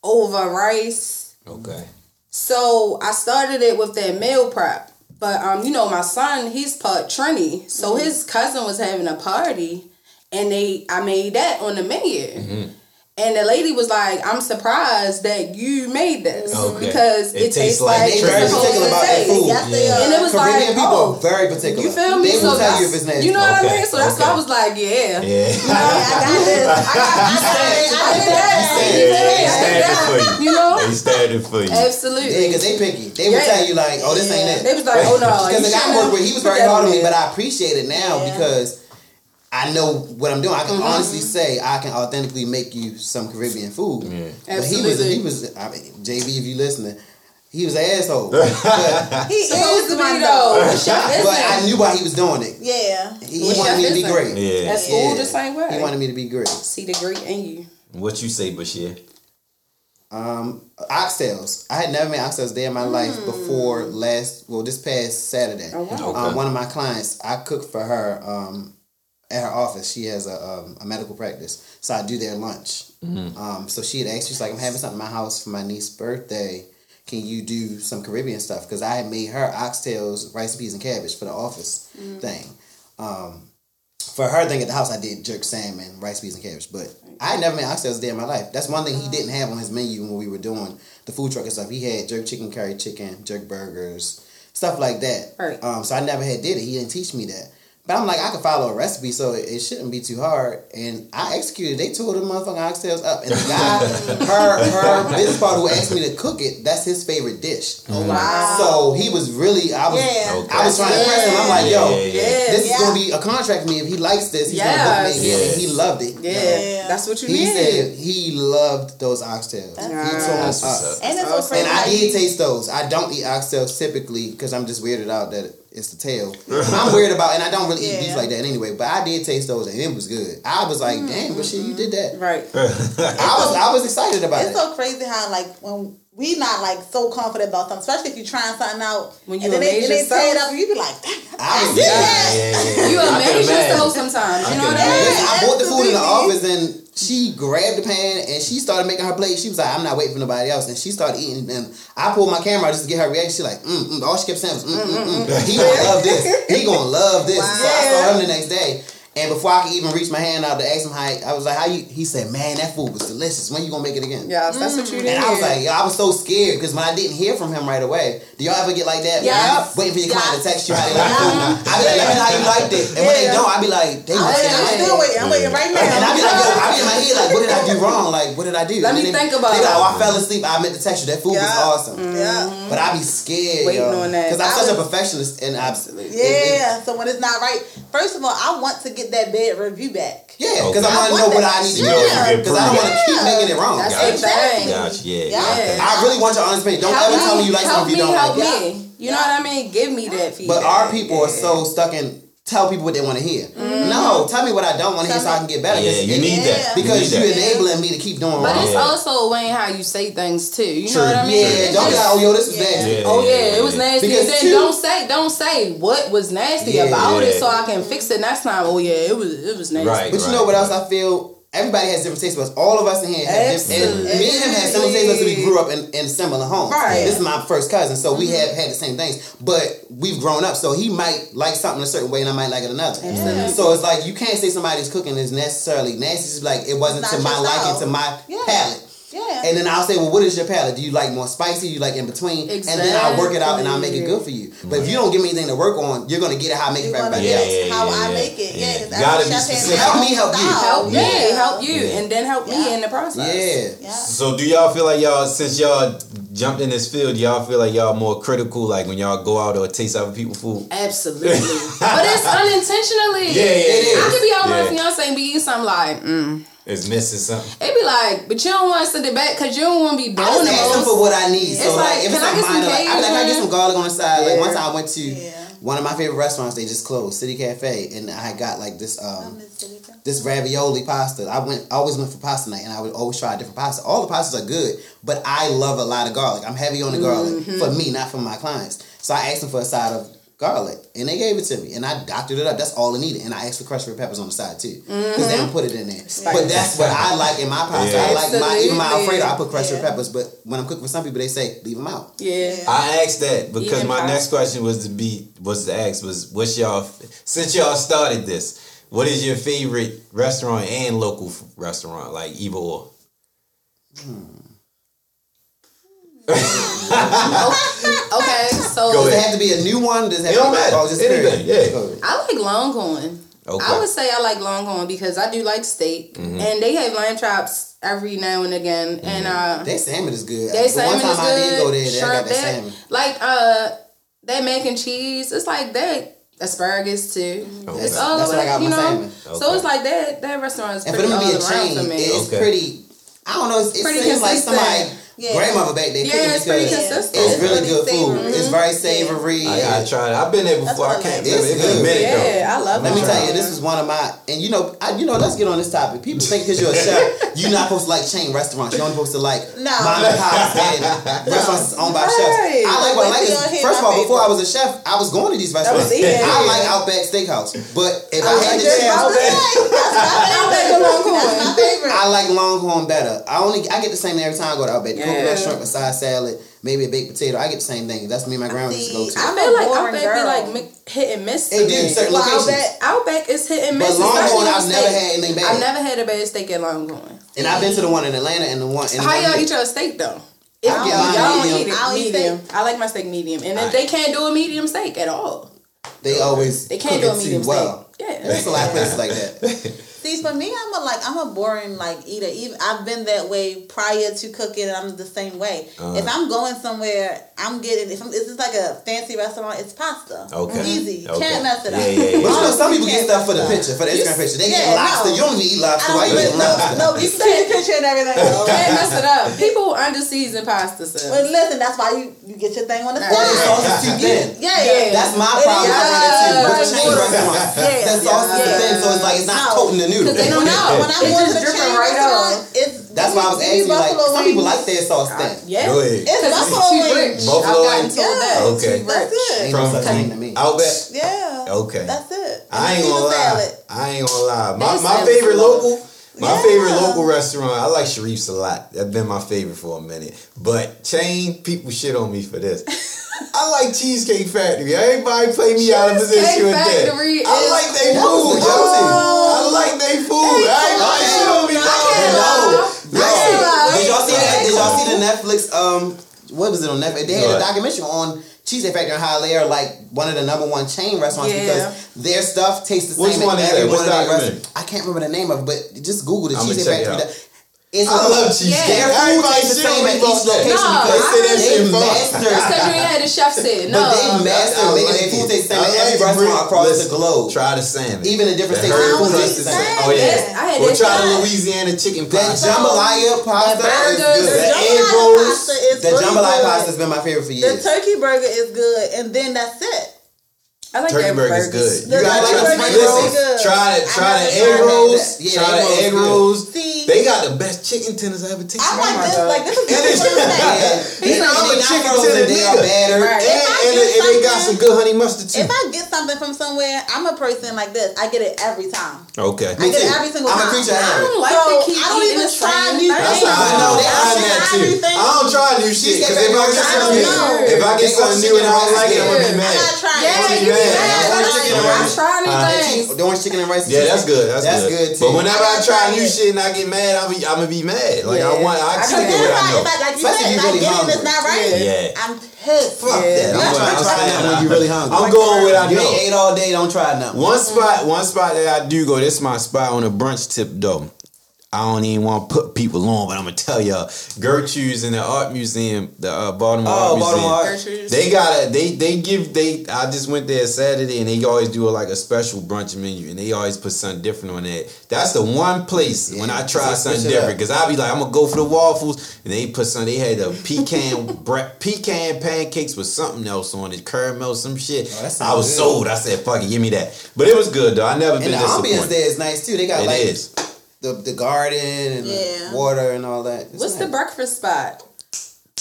D: over rice.
B: okay
D: So I started it with that meal prep. But um, you know, my son, he's part Trini. So
B: Mm-hmm.
D: his cousin was having a party and they I made that on the menu.
B: Mm-hmm.
D: And the lady was like, I'm surprised that you made this.
B: Okay. Mm-hmm.
D: Because
B: It
D: it,
B: tastes
D: tastes
B: like
D: like,
C: They
D: it's
C: very particular
D: to
C: about their food.
E: Yes, they
B: Yeah.
D: And it was
C: Caribbean
D: like,
C: people
D: oh,
C: are very particular.
D: you feel me?
C: They will
D: so
C: tell you if it's nasty.
D: You know what I
B: Okay,
D: mean? So that's why. I was like, yeah.
B: yeah
E: I got this. I got I did- I did that.
B: Yeah,
E: I did
B: they
E: that.
B: standing for you.
D: You know?
B: They standing for you.
D: Absolutely.
C: Yeah, because they picky. They will
D: Yeah.
C: tell you like, oh, this ain't it.
D: They was like, oh no.
C: Because the guy I
D: shouldn't
C: worked with, he was very
D: that
C: hard on me, but I appreciate it now because I know what I'm doing. I can
D: Mm-hmm.
C: honestly say I can authentically make you some Caribbean food.
B: Yeah.
C: But he was he was. I mean, JB, if you listening, he was an asshole. but, but
E: He
D: supposed
E: is
D: to be though.
E: though.
D: The chef
C: I knew why he was doing it.
E: Yeah.
C: He
D: Well,
C: wanted me to be great.
B: Yeah.
D: At school,
C: Yeah.
D: the same way.
C: He wanted me to be great.
D: See the great in you.
B: What you say, Bashir?
C: Um, oxtails. I had never made oxtails a day in my life before last. Well, this past Saturday.
D: Oh, wow.
B: Okay.
C: Um, one of my clients, I cooked for her. Um, at her office. She has a, um, a medical practice, so I do their lunch. Um, so she had asked, she's like, I'm having something in my house for my niece's birthday. Can you do some Caribbean stuff? Because I had made her oxtails, rice, peas, and cabbage for the office thing. Um, for her thing at the house, I did jerk salmon, rice, peas, and cabbage. But I had never made oxtails a day in my life. That's one thing he didn't have on his menu when we were doing the food truck and stuff. He had jerk chicken, curry chicken, jerk burgers, stuff like that.
D: Right.
C: Um, so I never had did it. He didn't teach me that. But I'm like, I could follow a recipe, so it, it shouldn't be too hard. And I executed. They tore the motherfucking oxtails up. And the guy, her, her business partner who asked me to cook it, that's his favorite dish.
E: Oh, Wow.
C: So he was really, I was,
E: Yeah.
B: Okay.
C: I was trying to impress him. I'm like, yo,
B: yeah, yeah.
E: Yeah,
C: this is gonna be a contract for me. If he likes this, he's gonna
D: Yes.
C: book me here. And he loved it.
D: Yeah,
E: Yeah.
D: that's what you
C: He
D: need.
C: said he loved those oxtails. He
E: That's
C: tore them
B: what's
C: up.
B: up.
E: And it's so
D: Awesome.
E: crazy.
C: And I
E: like-
C: did taste those. I don't eat oxtails typically because I'm just weirded out that it's the tail. I'm weird about, and I don't really eat
E: Yeah.
C: beef like that anyway. But I did taste those, and it was good. I was like, mm-hmm. damn, but shit, you did that.
D: Right.
C: I was, I was excited about
E: It's
C: it.
E: It's so crazy how like when we not like so confident about something, especially if you're trying something out
D: When
E: and
D: you
E: then they,
D: amaze
E: and they
D: yourself.
E: tear it up and you be like, dang,
C: I was
E: did
C: yeah,
E: that.
B: yeah, yeah.
D: You
B: I can
D: amaze
B: imagine.
D: yourself sometimes. You
B: I
D: know
B: can
D: what I mean?
C: Listen, I bought the food in the office and she grabbed the pan and she started making her plate. She was like, I'm not waiting for nobody else. And she started eating. And I pulled my camera just to get her reaction. She like, mm, mm. All she kept saying was, mm, mm, mm. He gonna love this. He gonna love this. So I saw him the next day. And before I could even reach my hand out to ask him how, I was like, how you, he said, man, that food was delicious. When you gonna make it again?
D: Yeah, that's what you need.
C: And I was like, I was so scared because when I didn't hear from him right away, do y'all ever get like that?
E: Yeah.
C: Waiting for your client to text you how they like food. I be like, let me know how you liked it. And when they don't, I be like, they must
E: I'm still waiting. I'm waiting right now.
C: and I be like, yo, I be in my head like, what did I do wrong? Like, what did I do?
D: Let me think about
C: they be like,
D: it.
C: oh, I fell asleep. I meant to text you. That food was awesome.
E: Yeah.
C: But I be scared,
D: Waiting
C: yo,
D: on that.
C: because I'm such a perfectionist, and
D: Absolutely.
E: Yeah. So when it's not right, first of all, I want to get that bad review back.
C: yeah, oh, because
B: Okay.
C: I want to know what
E: that.
C: I need to
B: You
C: do.
B: know you get
C: Because I don't want to keep making it wrong.
D: That's
B: Gotcha.
D: the thing.
B: Gotcha. Yeah.
E: Yeah.
B: okay.
C: I really want your honest opinion. Don't
D: Help
C: ever
D: me,
C: tell me you like
D: help
C: something if you don't
D: help
C: like.
D: me. You know what I mean? Give me that feedback.
C: But our people are so stuck in tell people what they want to hear. Mm-hmm. No, tell me what I don't want to hear so I can get better.
B: Yeah, you need that. You
C: because
B: need
C: you
B: that.
C: enabling me to keep doing
D: But
C: wrong.
D: it's
B: Yeah.
D: also a way in how you say things too. You
B: True.
D: know what I mean?
C: Yeah, don't be like, oh yo, this is
E: Yeah.
C: nasty.
B: Yeah.
D: Oh yeah, it was nasty.
C: Because
D: and then
C: two-
D: don't say don't say what was nasty
C: Yeah.
D: about it, so I can fix it next time. Oh yeah, it was it was nasty.
B: Right.
C: But you know what else I feel? Everybody has different taste buds. All of us in here have different. And me and him had similar taste buds. We grew up in, in similar homes.
E: Right.
C: This is my first cousin, so we have had the same things. But we've grown up, so he might like something a certain way, and I might like it another.
E: Absolutely.
C: So it's like you can't say somebody's cooking is necessarily nasty. It's like it wasn't to my liking, to my
E: Yeah.
C: palate.
E: Yeah.
C: And then I'll say, well, what is your palate? Do you like more spicy? Do you like in between? Exactly. And then I'll work it out and I'll make it good for you. But if you don't give me anything to work on, you're gonna get it how I make it
E: You're
C: for everybody else.
E: it
B: Yeah,
E: how
B: yeah,
E: I
B: yeah.
E: make it.
B: Yeah.
E: Yeah. 'cause
B: You gotta be specific.
C: Help me help you.
D: Help me,
E: Yeah.
D: help you,
B: Yeah.
D: and then help me in the process.
C: Yeah.
E: Yeah.
B: So do y'all feel like y'all since y'all jumped in this field, y'all feel like y'all more critical like when y'all go out or taste other people's food?
D: Absolutely. but it's unintentionally.
B: Yeah, yeah, it
D: I
B: is.
D: could be out with
B: Yeah.
D: my fiance and be eating something like, mm.
B: It's missing something.
D: They be like, but you don't want to send it back because you don't want to be
C: I
D: doing
C: just ask them
D: most.
C: for what I need. So
D: It's
C: like,
D: like,
C: if it's
D: can I
C: a
D: get some
C: minor, like, I be like, I get some garlic on the side. Like
D: Yeah.
C: one time I went to
E: Yeah.
C: one of my favorite restaurants. They just closed, City Cafe, and I got like this um this ravioli pasta. I went I always went for pasta night, and I would always try a different pasta. All the pastas are good, but I love a lot of garlic. I'm heavy on the garlic
D: Mm-hmm.
C: for me, not for my clients. So I asked them for a side of garlic, and they gave it to me, and I doctored it up. That's all I needed, and I asked for crushed red peppers on the side too, because they don't put it in there. But that's what I like in my pasta. I
B: Yeah.
C: like my even my Alfredo. I put crushed red peppers, but when I'm cooking for some people, they say leave them out.
D: Yeah.
B: I asked that because
D: Even
B: my
D: pasta.
B: next question was to be was to ask was what's y'all since y'all started this, what is your favorite restaurant and local restaurant like either or? Hmm.
D: Okay, so
B: Go
C: Does it
B: ahead.
C: have to be a new one? Does it have
B: It don't
C: to be,
B: matter.
C: Oh, just
B: Anything,
C: period?
B: yeah.
C: Oh,
D: I like Longhorn.
B: Okay.
D: I would say I like Longhorn because I do like steak,
C: Mm-hmm.
D: and they have lamb chops every now and again, and uh,
C: Their salmon is good.
D: they
C: the
D: salmon
C: one time
D: is
C: I did go
D: good.
C: there, they
D: Shrimp,
C: got that
D: that
C: salmon.
D: like uh, that mac and cheese. It's like that asparagus too.
B: Okay.
D: It's all
C: That's
D: of
C: what I
D: that,
C: got
D: you
C: my
D: know.
C: salmon.
D: So
B: Okay.
D: it's like that. That restaurant is
C: And for
D: pretty
C: them to
D: all
C: be a
D: around
C: chain,
D: for me.
C: it's
B: Okay.
C: pretty. I don't know. It
D: Pretty
C: seems like
D: consistent.
C: Somebody
E: Yeah.
C: grandmother back there
D: Yeah, it's pretty consistent.
C: it's
E: It's
C: really
E: really
C: good food.
E: savory.
C: It's very mm-hmm. savory.
B: I gotta try it. I've been there before. I
E: I
B: can't
E: like.
B: remember. It's
C: It's
B: been a
C: good.
B: minute
D: Yeah, I love it.
C: Let me tell you, this is one of my, and you know, I, you know, let's get on this topic. People think because you're a chef, you're not supposed to like chain restaurants. You're only supposed to like
E: No.
C: mom and pops and restaurants owned by
D: Right.
C: chefs. I like what I like. Is, first of all, before I was a chef, I was going to these restaurants. I like Outback Steakhouse, but if I,
E: I
C: had
E: like
C: to
E: just
C: choose,
E: Outback. That's my
D: Outback
E: favorite.
D: or Longhorn?
E: That's my favorite.
C: I like Longhorn better. I only I get the same thing every time I go to Outback. The
D: Yeah.
C: coconut shrimp, a side salad, maybe a baked potato. I get the same thing. That's me and my grandma used to go to.
D: I
E: I'm
D: feel
E: a
D: like
E: boring
D: Outback be like hit and miss. to
C: It do
D: me.
C: certain
E: Well,
C: locations.
E: Outback-
D: Outback is hit and miss.
C: But Longhorn, I've never had anything bad.
D: I've never had a bad steak at Longhorn.
C: And I've been to the one in Atlanta and the one. And the
D: How
C: one
D: y'all
C: here.
D: eat your steak though? If
C: I
D: y'all, y'all don't
C: medium.
D: eat it
E: I don't eat
D: medium. I like my steak medium, and if they can't do a medium steak at all,
C: They always
D: they can't
C: cook
D: do a
C: it too
D: medium
C: well.
D: steak. Yeah,
C: There's a lot of places like that.
E: See, for me, I'm a like I'm a boring like eater. Even I've been that way prior to cooking, and I'm the same way.
B: Uh-huh.
E: If I'm going somewhere, I'm getting. If I'm, it's just like a fancy restaurant, it's pasta.
B: Okay.
E: easy.
B: Okay.
E: Can't mess it up.
B: Yeah, yeah, yeah.
C: But you know, some people get stuff for the
E: mess it up.
C: picture, for the Instagram picture. They
E: Yeah,
C: get lobster.
E: no.
C: You don't even eat lobster.
E: I
C: Why
E: don't
C: you
E: really,
C: eating
E: no,
C: lobster?
E: no, you can take a picture and everything.
D: can't mess it up. People under season pasta
E: But
D: stuff.
E: listen, that's why you, you get your thing on the
C: Or the sauce is too thin.
E: Yeah,
D: Yeah.
C: That's my
E: It
C: problem.
E: is.
C: I run into with
E: Yeah.
C: chain restaurants.
E: Yeah.
C: That sauce is too
E: Yeah.
C: thin, so it's like it's not
E: No.
C: coating the noodle.
D: Because they don't
E: When I,
D: know.
E: when I'm
D: It's
E: going
D: just
E: to the
D: dripping
E: chain
D: right
E: restaurant,
D: off.
C: That's why I was
E: give
C: asking you. Like some people like their sauce thin.
D: Yeah,
B: Go ahead.
E: It's
D: because
E: buffalo
D: it's too
E: wings.
D: rich.
B: Buffalo
D: I've gotten
B: wings?
E: Yeah.
B: Okay.
E: That's
D: rich.
E: it.
C: Ain't no such thing to me.
B: Outback.
E: Yeah.
B: Okay.
E: That's it.
B: I ain't gonna lie. I ain't gonna lie. My,
D: That
B: my
D: sounds
B: favorite local, my
E: Yeah.
B: favorite local restaurant. I like Sharif's a lot. That's been my favorite for a minute. But chain people shit on me for this. I like Cheesecake Factory. Everybody play me out of position with that. I like their food,
C: was
B: I like their food. Everybody shit on me,
E: I
B: dog.
E: can't lie.
C: No,
E: I can't lie.
C: did y'all see that? Did y'all see the Netflix? Um, what was it on Netflix? They had a documentary on Cheesecake Factory and how they are like one of the number one chain restaurants
D: Yeah.
C: because their stuff tastes the
B: Which
C: same.
B: one is that? Which
C: one of their
B: documentary?
C: restaurants. I can't remember the name of it, but just Google the
B: I'ma
C: Cheesecake
B: it
C: Factory. It's
B: I love cheesecake.
C: Food
B: Everybody
C: the same
B: me
C: at each
B: that.
C: location
D: No,
C: because
B: They say that
C: they
B: shit fun.
D: Because you had the chef said no.
C: But they mastered
B: I
C: making
B: like
C: their food taste the same
B: I like
C: every restaurant across
B: Listen,
C: the globe.
B: Try the salmon.
C: Even in different
B: The
C: states, the food tastes the same.
B: Oh yeah.
D: I had
B: try the Louisiana chicken
C: That
B: pasta.
C: jambalaya pasta
D: The
C: is good.
B: the egg
E: jambalaya
B: rolls.
C: that
E: really
C: jambalaya pasta has been my favorite for years.
E: The turkey burger is good, and then that's it.
D: I like
B: Turkey burger is good. You gotta like the
E: is
B: rolls. Try the try the egg rolls. Try the egg rolls.
E: See,
B: They got the best chicken tenders I ever tasted.
E: I oh like
D: my
E: this. Like this is
B: And
E: what
B: it's-
E: I'm.
C: Yeah.
B: You know, I'm
C: They
B: chicken
C: frozen,
B: tender
C: they are
B: nigga.
C: battered.
D: Right.
B: And, and, and they got some good honey mustard too.
E: If I get something from somewhere, I'm a person like this. I get it every time.
B: Okay.
E: I
C: Me
E: get it every single
C: I'm a creature of
D: I don't like
E: So,
D: to keep
E: I don't even try new
D: thing.
B: That's
E: things.
B: how I know.
E: They
B: I'm
E: try
B: that too. I don't try new shit because if I get something,
E: don't
B: if I get something new and I don't like it, I'm gonna be
E: I
B: mad.
E: gotta try
D: Yeah,
E: it.
B: be
D: you be
B: mad.
D: mad.
C: Orange
D: but
C: chicken and
D: I-
C: rice.
D: I try new things.
C: The orange chicken and rice.
B: Yeah, that's good. That's,
C: That's
B: good.
C: good.
B: But whenever I
E: I
B: try
E: try
B: new shit and I get mad, I'm be, I'm gonna be mad. Like I want, I
D: I can
B: to
E: If
B: what I
E: I,
B: know.
E: if like you
C: Especially
E: said,
C: if you're really
E: get it, it's
C: hungry.
E: not right.
B: Yeah.
E: I'm pissed.
B: Fuck
D: Yeah.
B: that. I'm, I'm
C: don't try
B: saying
C: when you're really hungry.
B: I'm going with I know.
C: ate all day. Don't try nothing.
B: One spot, one spot that I do go. This is my spot on the brunch tip though. I don't even want to put people on, but I'm gonna tell y'all, Gertrude's in the art museum, the uh, Baltimore
C: Oh,
B: Art
C: Baltimore Art.
B: Museum.
D: Gertrude's.
B: They got a they they give they. I just went there Saturday and they always do a, like a special brunch menu and they always put something different on that. That's the one place when I try
C: Yeah,
B: something
C: switch it up.
B: different because I be like I'm gonna go for the waffles and they put some. They had a pecan bre- pecan pancakes with something else on it, caramel, some shit.
C: Oh,
B: I was
C: good.
B: sold. I said, "Fuck it, give me that." But it was good though. I never
C: And
B: been
C: the ambience
B: disappointed.
C: there is nice too. They got
B: It
C: like
B: is.
C: The the garden and
E: Yeah.
C: the water and all that. It's
D: What's the breakfast spot?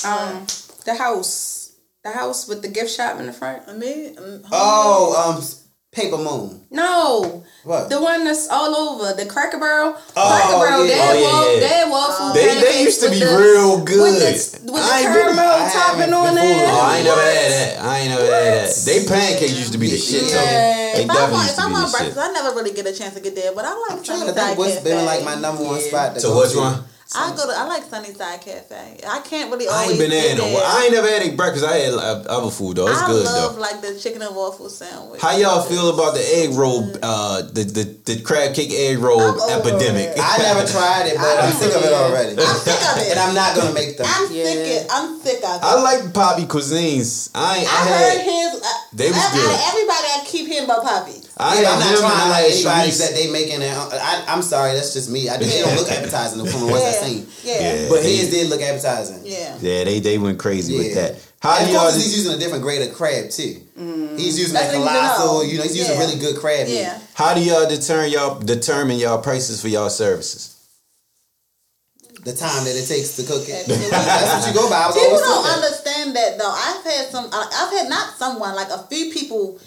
D: Um, the house, the house with the gift shop in the front.
E: I mean, mm,
C: Oh, um, Paper Moon.
D: No,
C: What?
D: the one that's all over the Cracker Barrel.
C: Oh,
D: Cracker Barrel,
C: yeah.
D: their
B: Oh, yeah,
D: waffle,
B: yeah.
D: their waffle.
B: They- they used to be
D: the-
B: real good.
D: with the, with the
B: I ain't been-
D: caramel
C: I haven't
D: topping on
C: been
D: there.
B: Oh, I ain't never had that. I ain't never had that. They pancakes used to be the shit though.
D: Yeah.
B: They
E: if I
B: definitely
E: want,
B: used
E: if
B: to
E: I
B: be
E: want
B: the shit.
E: breakfast, I never really get a chance to get there. But I like
C: I'm trying to
E: Sunnyside
C: think what's
E: Cafe.
C: been like my number one spot. To
B: So
C: go
B: which
C: to.
B: One?
E: I go to. I like Sunnyside Cafe. I can't really.
B: I
E: Always
B: ain't been there in a while. I ain't never had any breakfast. I had uh, other food though. It's
E: I
B: good
E: love
B: though.
E: like the chicken and waffle sandwich.
B: How y'all feel about the egg roll, uh, the, the the crab cake egg roll
E: I'm
B: epidemic?
E: it.
C: I never tried it, but
E: I
C: I'm sick of it already.
E: I'm sick of it.
C: and I'm not gonna make them.
E: I'm
D: Yeah.
E: sick. Of, I'm sick of it.
B: I like Poppy cuisines. I ain't, I,
E: I
B: had.
E: heard his. Uh,
B: They was
E: I- I-
B: good.
E: everybody, I keep hearing about Poppy.
B: I
C: Yeah,
B: am
C: I'm not trying
B: and
C: like
B: I
C: anybody
B: Sharice.
C: that they making it. I, I'm sorry, that's just me. I they don't look appetizing from the ones I seen.
E: Yeah.
B: Yeah.
C: But his did look appetizing.
E: Yeah.
B: Yeah, they they went crazy with that. How
C: and
B: do
C: of
B: y'all?
C: course, he's using a different grade of crab too. He's using
E: That's
C: that
E: what you know.
C: colossal. You know, he's using
E: Yeah.
C: really good crab meat.
E: Yeah.
B: How do y'all determine y'all determine y'all prices for y'all services?
C: The time that it takes to cook it. That's what you go by. I was
E: People don't
C: told
E: understand that though. I've had some. uh, I've had not someone like a few people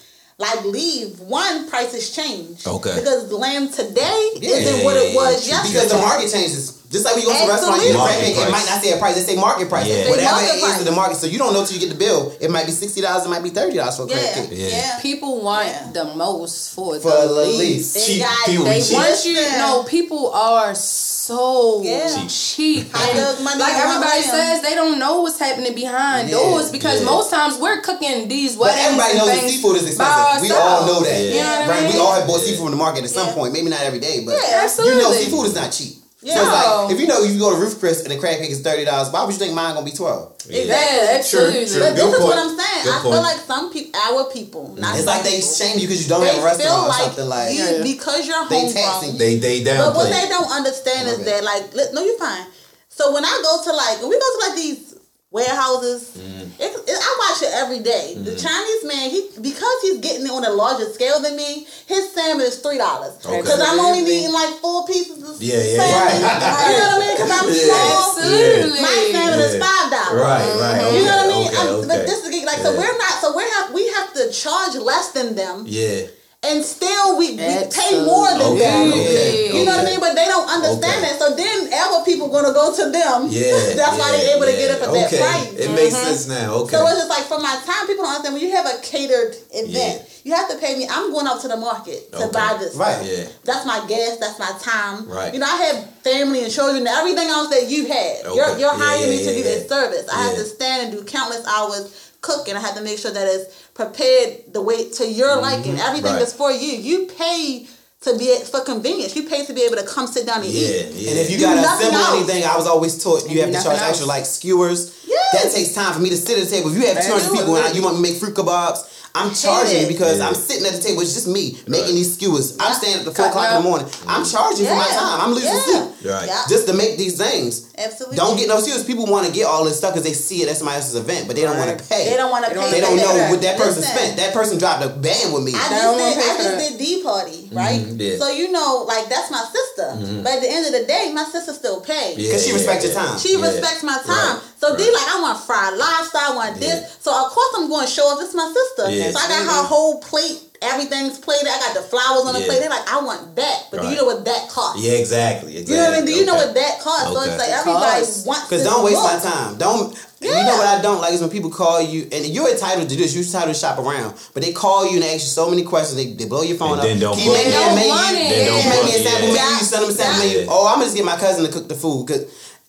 E: like leave. One prices change.
B: Okay.
E: Because lamb today
C: Yeah.
E: isn't what it was
B: Yeah,
E: yesterday.
C: Because the market changes. Just like when you go to a restaurant, you get a
B: Market
C: crab it might not say a price, they say market price.
B: Yeah.
C: Whatever
E: Market
C: it is
E: price.
C: to the market. So you don't know till you get the bill. It might be sixty dollars, it might be thirty dollars for a crab
E: Yeah.
C: cake.
B: Yeah.
E: Yeah.
D: People want
E: Yeah.
D: the most for,
C: For
D: the
C: the
D: least.
C: least.
E: They
B: Cheap
E: got-
B: people
E: they
B: cheap.
E: want-
D: Once you
E: Listen.
D: know, people are so
E: Yeah.
D: cheap. cheap.
E: How
D: And like everybody
E: lamb?
D: says, they don't know what's happening behind
C: Yeah,
D: doors because
B: yeah.
D: most times we're cooking these
C: But everybody knows that
D: things
C: seafood is expensive. We all know that.
B: Yeah.
D: You know what I
C: Right? We all have bought seafood from the market at some
E: Yeah.
C: point. Maybe not every day, but
E: Yeah,
C: you know seafood is not cheap.
E: Yeah.
C: So it's like if you know you go to Ruth's Chris and the crab cake is thirty dollars, why would you think mine gonna be twelve?
D: Yeah, absolutely.
B: True,
E: But
B: Good
E: this is what. I'm saying.
B: Good
E: I feel like some people, our people, not
C: It's
E: some
C: like they shame you because you don't
E: they
C: have a
E: feel
C: restaurant or
E: like
C: something like.
E: you,
D: Yeah.
E: because you're
C: They
E: homegrown.
C: taxing-
B: They they
E: But what they don't understand is that, like, no, you're fine. So when I go to like, when we go to like these warehouses,
C: Mm-hmm.
E: it, it, I watch it every day. The Chinese man, he because he's getting it on a larger scale than me, his salmon is three dollars.
B: Okay.
E: Because I'm only eating like four pieces of
B: Yeah, yeah,
E: salmon.
C: yeah.
E: You know what I mean? Because I'm
B: Yeah.
E: small.
D: Absolutely.
E: My salmon is five dollars.
B: Right, right.
E: You know what I mean?
B: Okay, okay.
E: But this is like so we're not so we have we have to charge less than them
B: Yeah.
E: And still we, we pay more than
B: Okay,
E: them.
B: okay,
E: You know what I mean? But they don't understand
B: Okay.
E: that. So then our people gonna go to them.
B: Yeah.
E: That's why they're able to get up at
B: okay.
E: that price.
B: It makes mm-hmm. sense now. Okay.
E: So it's just like for my time, people don't understand when you have a catered event, you have to pay me. I'm going out to the market to
B: Okay.
E: buy this.
C: Right.
E: stuff.
B: Yeah.
E: That's my gas. That's my time.
B: Right.
E: You know, I have family and children, and everything else that you had.
B: Okay.
E: You're, you're hiring
B: yeah,
E: me to
B: yeah,
E: do
B: yeah.
E: this service. I have to stand and do countless hours cooking. I have to make sure that it's prepared the way to your liking. Everything
B: Mm-hmm. Right.
E: is for you. You pay to be for convenience. You pay to be able to come sit down and
B: yeah,
E: eat.
B: yeah.
C: And if you
E: Do
C: gotta
E: nothing
C: assemble
E: else.
C: anything, I was always taught you have to charge
D: else.
C: extra, like skewers.
E: Yes.
C: That takes time for me to sit at the table. If you have 200 people and you want me to make fruit kebabs, I'm charging you because
B: Yeah.
C: I'm sitting at the table. It's just me making
B: Right.
C: these skewers. I'm
E: Yeah.
C: standing at the four o'clock in the
D: up.
C: morning. I'm charging for my time. I'm losing
E: Yeah.
C: sleep
B: Right.
E: Yeah.
C: just to make these things.
E: Absolutely.
C: Don't get no skewers. People want to get all this stuff because they see it at somebody else's event, but they don't want to pay.
E: They don't want to pay.
C: They don't know what that person
E: Listen,
C: spent. That person dropped a band with me.
E: I
D: They
E: just
D: don't
E: did.
D: pay
E: I just did D party, right?
B: Mhm, yeah.
E: So you know, like that's my sister. But at the end of the day, my sister still pays.
B: Yeah,
C: Because she respects
B: yeah.
C: your time.
E: She
B: Yeah.
E: respects my time.
B: Right,
E: So D
B: right.
E: like I want fried lobster, I want this.
B: Yeah.
E: So of course I'm going to show up. It's my sister.
B: Yeah.
E: So I got her whole plate. Everything's plated. I got the flowers on the
B: Yeah.
E: plate. They're like, I want that. But do you know what that costs?
B: Yeah, exactly. exactly.
E: You know what I mean? Do you know what that costs? So it's like everybody
D: costs.
E: wants
C: Because don't waste
E: look.
C: my time. Don't. You
E: Yeah.
C: know what I don't like is when people call you, and you're entitled to this. You're entitled to shop around, but they call you and ask you so many questions. They, they blow your phone
B: And
C: up.
B: then don't
C: Can you
B: book
C: make
B: it.
C: me a
D: They don't
C: menu?
D: want it.
C: Can
D: They
C: you
D: don't
C: make me
B: book
C: a
B: it,
C: sample
B: yeah.
C: menu? You send them a sample
B: Yeah.
C: menu. Oh, I'm gonna just get my cousin to cook the food. Cause,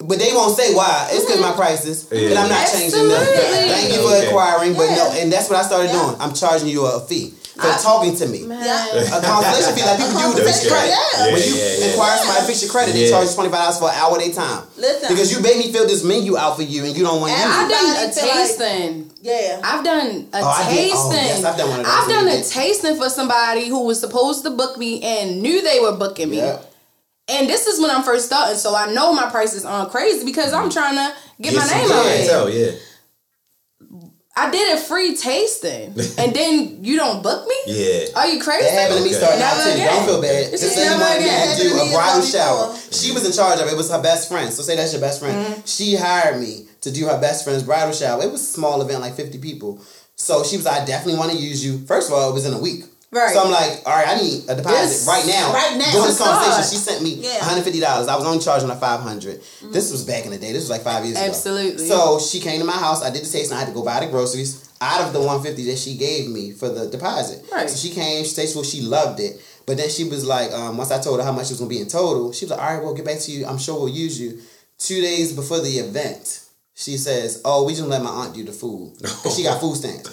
C: but they won't say why. It's because my mm-hmm. prices,
B: Yeah.
C: and I'm not changing them. Thank you for
B: Okay.
C: inquiring, but no, and that's what I started
E: Yeah.
C: doing. I'm charging you a fee for
E: I-
C: talking to me.
E: Yeah.
C: A consultation fee, like people do with
E: Okay.
C: fix credit.
E: Yeah.
C: When you
B: yeah, yeah.
C: inquire somebody to fix your credit, they charge you twenty five dollars for an hour of their time.
E: Listen.
C: Because you made me fill this menu out for you and you don't want to
E: And
D: I've done a
E: Everybody like-
D: tasting.
E: Yeah.
D: I've done a
C: Oh,
D: tasting.
C: oh, yes, I've done one of those
D: I've done a tasting for somebody who was supposed to book me and knew they were booking me.
C: Yeah.
D: And this is when I'm first starting, so I know my prices aren't crazy because I'm trying to get, my name out
B: clientele,
D: there.
B: yeah.
D: I did a free tasting, and then you don't book me?
B: Yeah.
D: Are you crazy?
C: That happened to me
B: Okay.
C: starting out
D: Never
C: too.
D: again.
C: Don't feel bad.
D: It's
C: This
D: just never
C: wanted me
D: again.
C: to do a
E: me
C: bridal
E: before.
C: shower. She was in charge of it. It was her best friend. So say that's your best friend.
D: Mm-hmm.
C: She hired me to do her best friend's bridal shower. It was a small event, like 50 people. So she was like, I definitely want to use you. First of all, it was in a week.
D: Right.
C: So I'm like, all right, I need a deposit
D: Yes.
C: right now.
E: Right now.
C: During this
D: Of course.
C: conversation, she sent me
E: Yeah.
C: $150. I was only charging her 500 This was back in the day. This was like five years
D: Absolutely.
C: ago. Absolutely. So she came to my house. I did the tasting. I had to go buy the groceries out of the 150 that she gave me for the deposit.
D: Right.
C: So she came, she tasted well, she loved it. But then she was like, um, once I told her how much it was gonna be in total, she was like, all right, we'll get back to you. I'm sure we'll use you. Two days before the event, she says, oh, we just let my aunt do the food. 'Cause she got food stamps.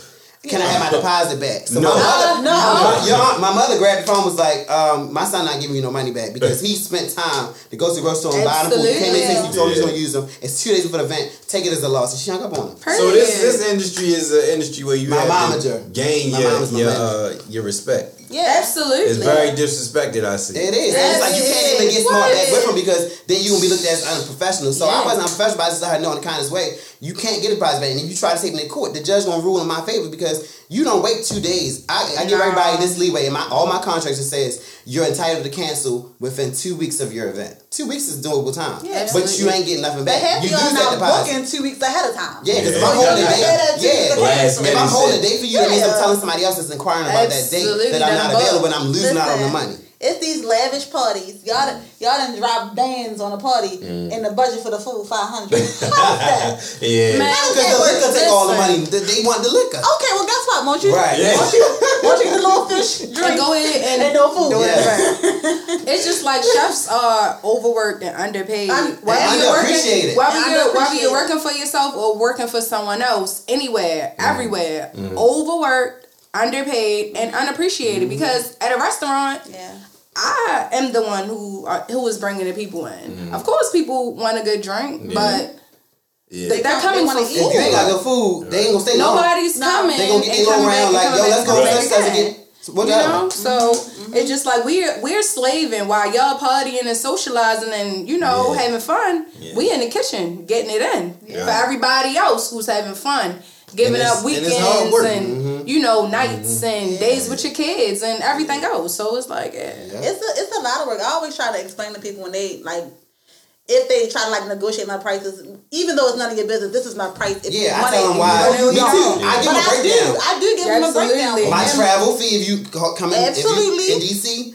C: Can I have my deposit back? So
B: No.
C: my mother,
E: No.
C: my, your my mother grabbed the phone was like, um, my son not giving you no money back because he spent time to go to the grocery store and buy them food. You came in,
D: Absolutely.
C: you told me you
B: Yeah.
C: gonna use them. It's two days before the event. Take it as a loss. And she hung up on him.
B: So this this industry is an industry where you
C: My
B: have
C: momager.
B: to gain
C: My
B: your
C: my
B: your uh, your respect.
E: Yeah.
D: Absolutely.
B: It's very disrespected. I see.
C: It is.
D: Yes,
C: it's like you can't even get smart back
D: What?
C: with them because then you gonna be looked at as unprofessional. So I wasn't unprofessional, but I just let her know in the kindest way. You can't get a prize back, and if you try to take me to court, the judge gonna rule in my favor because you don't wait two days. I, I give
D: No.
C: everybody this leeway. In my all my contracts it says you're entitled to cancel within two weeks of your event. Two weeks is doable time.
E: Yeah.
C: but you ain't getting nothing back.
E: half
C: You
E: y'all
C: lose that
E: not
C: deposit.
E: booking two weeks ahead of time.
C: Yeah, because if I'm holding a
E: Yeah,
C: date, yeah, if I'm holding a
B: shit.
C: date for you, that means I'm telling somebody else that's inquiring about that date that I'm not available and I'm losing out on the money.
E: It's these lavish parties. Y'all, done- mm. y'all done drop bands on a party, mm. and the budget for the food five hundred. How's that?
B: Yeah.
D: Man,
C: Because the liquor take all the money. They they want the liquor.
E: Okay, well, guess what? Won't you?
C: Right.
B: Yeah.
E: Won't you? Won't you get a little fish
D: And
E: drink
D: go ahead and,
E: and no food?
C: Yeah.
D: It's just like chefs are overworked and underpaid.
E: Un-
D: Whether
C: and
D: you're working, whether
E: And
D: you're, whether you're working for yourself or working for someone else, anywhere, mm. everywhere, overworked, underpaid, and unappreciated. Because at a restaurant,
E: Yeah.
D: I am the one who are, who is bringing the people in. Mm-hmm. Of course, people want a good drink, but
B: Yeah.
D: they, are coming
E: they
D: for
E: wanna eat.
C: If you ain't got
D: food.
C: good food, they ain't gonna stay long.
D: Nobody's
E: No.
D: coming.
C: They gonna get
D: and
C: they
D: coming
C: go
D: back
C: around like, yo, let's
D: and
C: go
D: coming
C: to
D: back
C: such
D: again.
C: again.
D: You
C: Whatever.
D: know, so mm-hmm. it's just like we're we're slaving while y'all partying and socializing and you know
B: Yeah.
D: having fun.
B: Yeah.
D: We in the kitchen getting it in
B: Yeah.
D: for everybody else who's having fun, giving up weekends
C: hard
D: and.
C: Mm-hmm.
D: you know nights mm-hmm. and days with your kids and everything else. So it's like eh. yeah.
E: It's a it's a lot of work. I always try to explain to people when they like if they try to like negotiate my prices, even though it's none of your business, this is my price. If you
C: Yeah, I
E: want
C: tell
E: it,
C: them why.
E: want it,
C: Me too.
E: don't.
C: I give
E: But
C: them a
E: I do,
C: breakdown.
E: I do give them a breakdown.
C: My travel fee if you come in, if
E: Absolutely.
C: you in DC,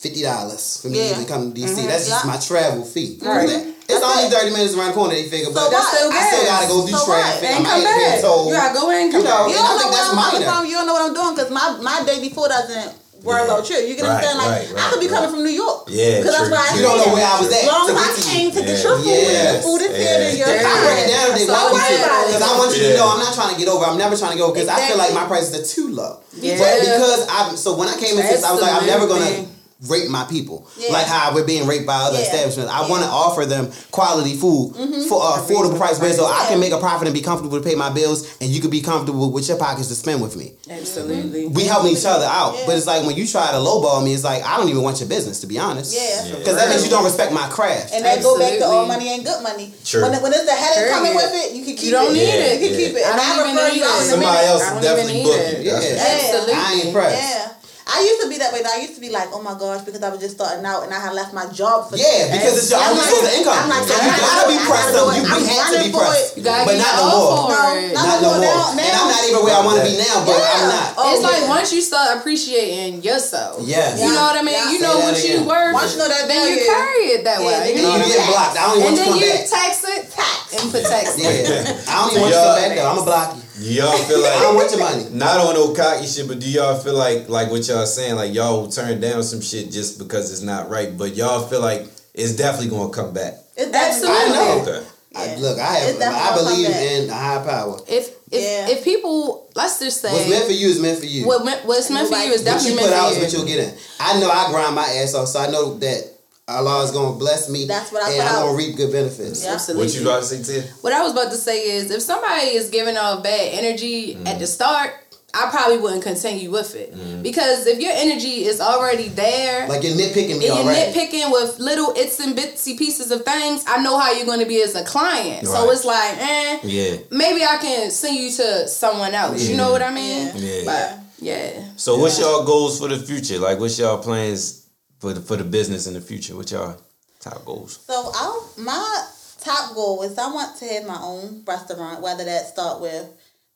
C: fifty dollars for me
E: Yeah.
C: to come to DC. Mm-hmm. That's just
E: Yeah.
C: my travel fee.
D: Right.
C: It's
E: That's
C: only
E: it.
C: thirty minutes around the corner. They figure, but
E: That's still
C: I still gotta go do
E: So
C: traffic.
E: what?
C: I
D: And
C: might
D: come
C: pay a
D: back.
C: toll.
D: You gotta go in, come
C: You know,
D: back.
E: You
C: And I
E: don't know
C: think that's
E: I'm coming from. You don't know what I'm doing because my, my day before doesn't work
B: Yeah.
E: out true. You get what I'm saying? Like
B: right,
E: I could be
B: right,
E: coming from New York.
B: Yeah,
E: because that's
B: true.
E: why I
C: You don't know where I was at
E: As long
C: to
E: as I
C: get to
E: came to get
B: Yeah.
E: your food,
C: Yes.
E: the food is
B: Yeah.
E: here and you're
C: I break it down today.
D: That's
C: Why
D: all
C: would
D: it
C: you?
D: is.
C: Because I want you to know I'm not trying to get over. I'm never trying to go because I feel like my prices are too low.
D: Yeah.
C: But because I'm so when I came into this, I was like, I'm never gonna
D: Absolutely.
C: Rape my people
E: Yeah.
C: like how we're being raped by other
E: Yeah.
C: establishments. I
E: Yeah.
C: want to offer them quality food for uh, affordable price, so I can make a profit and be comfortable to pay my bills, and you can be comfortable with your pockets to spend with me.
D: Absolutely.
C: We help each other out,
E: Yeah.
C: but it's like when you try to lowball me, it's like I don't even want your business to be honest.
E: Yeah.
C: because that means you don't respect my craft.
E: And that go back to all money ain't good money.
B: True.
E: When, when it's the headache coming with it, you can keep it
D: You don't
E: it.
D: need
B: Yeah,
D: it.
E: You can
B: yeah.
E: keep it.
D: I
E: And
D: don't
E: I,
D: even
E: refer
D: need
E: you out
D: it.
B: Somebody else
D: I don't
B: definitely
D: even
B: book you.
D: it.
C: Yeah.
D: Absolutely.
C: I ain't impressed.
E: Yeah. I used to be that way. though. I used to be like, oh my gosh, because I was just starting out and I had left my job for
C: Yeah, because it's your
E: I'm
C: only source of income.
E: I'm like,
C: so you
E: gotta
C: gotta be pressed
E: gotta
C: up.
E: do
C: You
E: it.
C: we had to be pressed,
E: it.
D: You gotta
C: but not
D: your
C: no more.
E: No, not
C: Not no
E: no
C: more.
E: more.
C: And I'm not even where I want to be now, but I'm not.
E: Oh,
D: It's like once you start appreciating yourself.
C: Yes.
D: You know what I mean? You know what you
C: again.
D: worth.
E: Once you know that
D: then you carry it that way. You know what I
C: get
D: mean?
C: blocked. I don't even
D: And
C: want you to
D: then
C: come
D: you
C: back.
D: tax it tax and protect
C: Yeah. I don't even want you to come back though. I'm gonna block you.
B: Y'all feel
C: I
B: like
C: want your money.
B: not on no cocky shit, but do y'all feel like like what y'all saying, like y'all will turn down some shit just because it's not right, but y'all feel like it's definitely gonna come back.
E: It's definitely-
C: I know.
B: Okay.
C: I, look, I have. I believe in a high power.
D: If if
E: Yeah.
D: if people let's just say
C: What's meant for you is meant for you.
D: what meant, what's meant for you is
C: what
D: definitely
C: you
D: meant
C: put out is
D: for
C: what
D: you.
C: you'll get in. I know I grind my ass off, so I know that Allah is gonna bless me.
E: That's what I
C: and I'm gonna reap good benefits.
E: Yeah.
D: Absolutely.
B: What you about to say, Tia?
D: What I was about to say is if somebody is giving off bad energy at the start, I probably wouldn't continue with it. Because if your energy is already there
C: Like you're nitpicking me
D: and you're
C: already.
D: nitpicking with little its and bitsy pieces of things, I know how you're going to be as a client. So it's like, eh,
B: Yeah.
D: maybe I can send you to someone else. You know what I mean?
B: Yeah.
D: But yeah.
B: So what's y'all goals for the future? Like what's y'all plans for the for the business in the future? What y'all top goals?
E: So I, my top goal is I want to have my own restaurant, whether that start with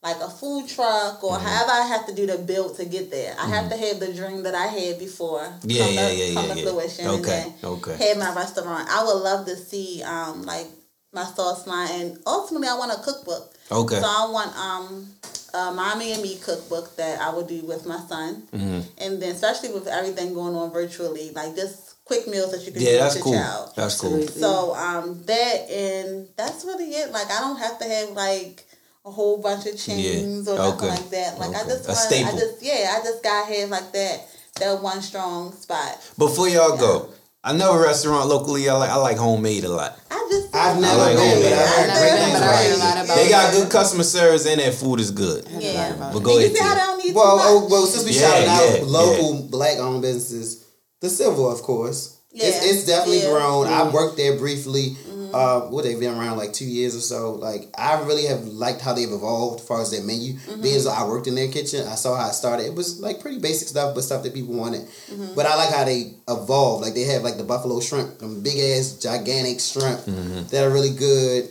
E: like a food truck or
B: Mm-hmm.
E: however I have to do the build to get there. I have to have the dream that I had before
B: Yeah,
E: come
B: yeah,
E: to,
B: yeah,
E: come
B: yeah,
E: to
B: yeah.
E: fruition
B: Okay,
E: and
B: okay.
E: have my restaurant. I would love to see um like my sauce line and ultimately I want a cookbook.
B: Okay.
E: So I want um a mommy and me cookbook that I would do with my son,
B: Mm-hmm.
E: and then especially with everything going on virtually, like just quick meals that you can do
B: Yeah,
E: with
B: that's
E: your
B: cool.
E: child.
B: That's cool.
E: So um that and that's really it. Like I don't have to have like a whole bunch of chains
B: Yeah.
E: or nothing
B: Okay.
E: like that. Like I
B: Okay.
E: just
B: A
E: want
B: staple.
E: I just yeah, I just gotta have like that that one strong spot.
B: Before y'all go, I know a restaurant locally. I like I like homemade a lot.
E: I just
C: I've never
B: like
C: been,
B: homemade.
C: but I've heard great things
D: been,
C: about it.
B: They
D: it.
B: got good customer service and that food is good.
E: Yeah.
B: But go
E: And
B: ahead.
E: you see how
B: Tia.
E: don't be
C: Well, oh, well, since we
B: Yeah,
C: shouted
B: yeah,
C: out local black owned businesses, the Civil, of course. It's,
E: Yeah,
C: it's definitely
E: yeah. Mm-hmm.
C: grown. I worked there briefly. Uh, what they've been around like two years or so. Like I really have liked how they've evolved as far as their menu.
E: Mm-hmm.
C: Being as I worked in their kitchen, I saw how it started. It was like pretty basic stuff, but stuff that people wanted.
E: Mm-hmm.
C: But I like how they evolved. Like they have like the buffalo shrimp, them big ass gigantic shrimp that are really good.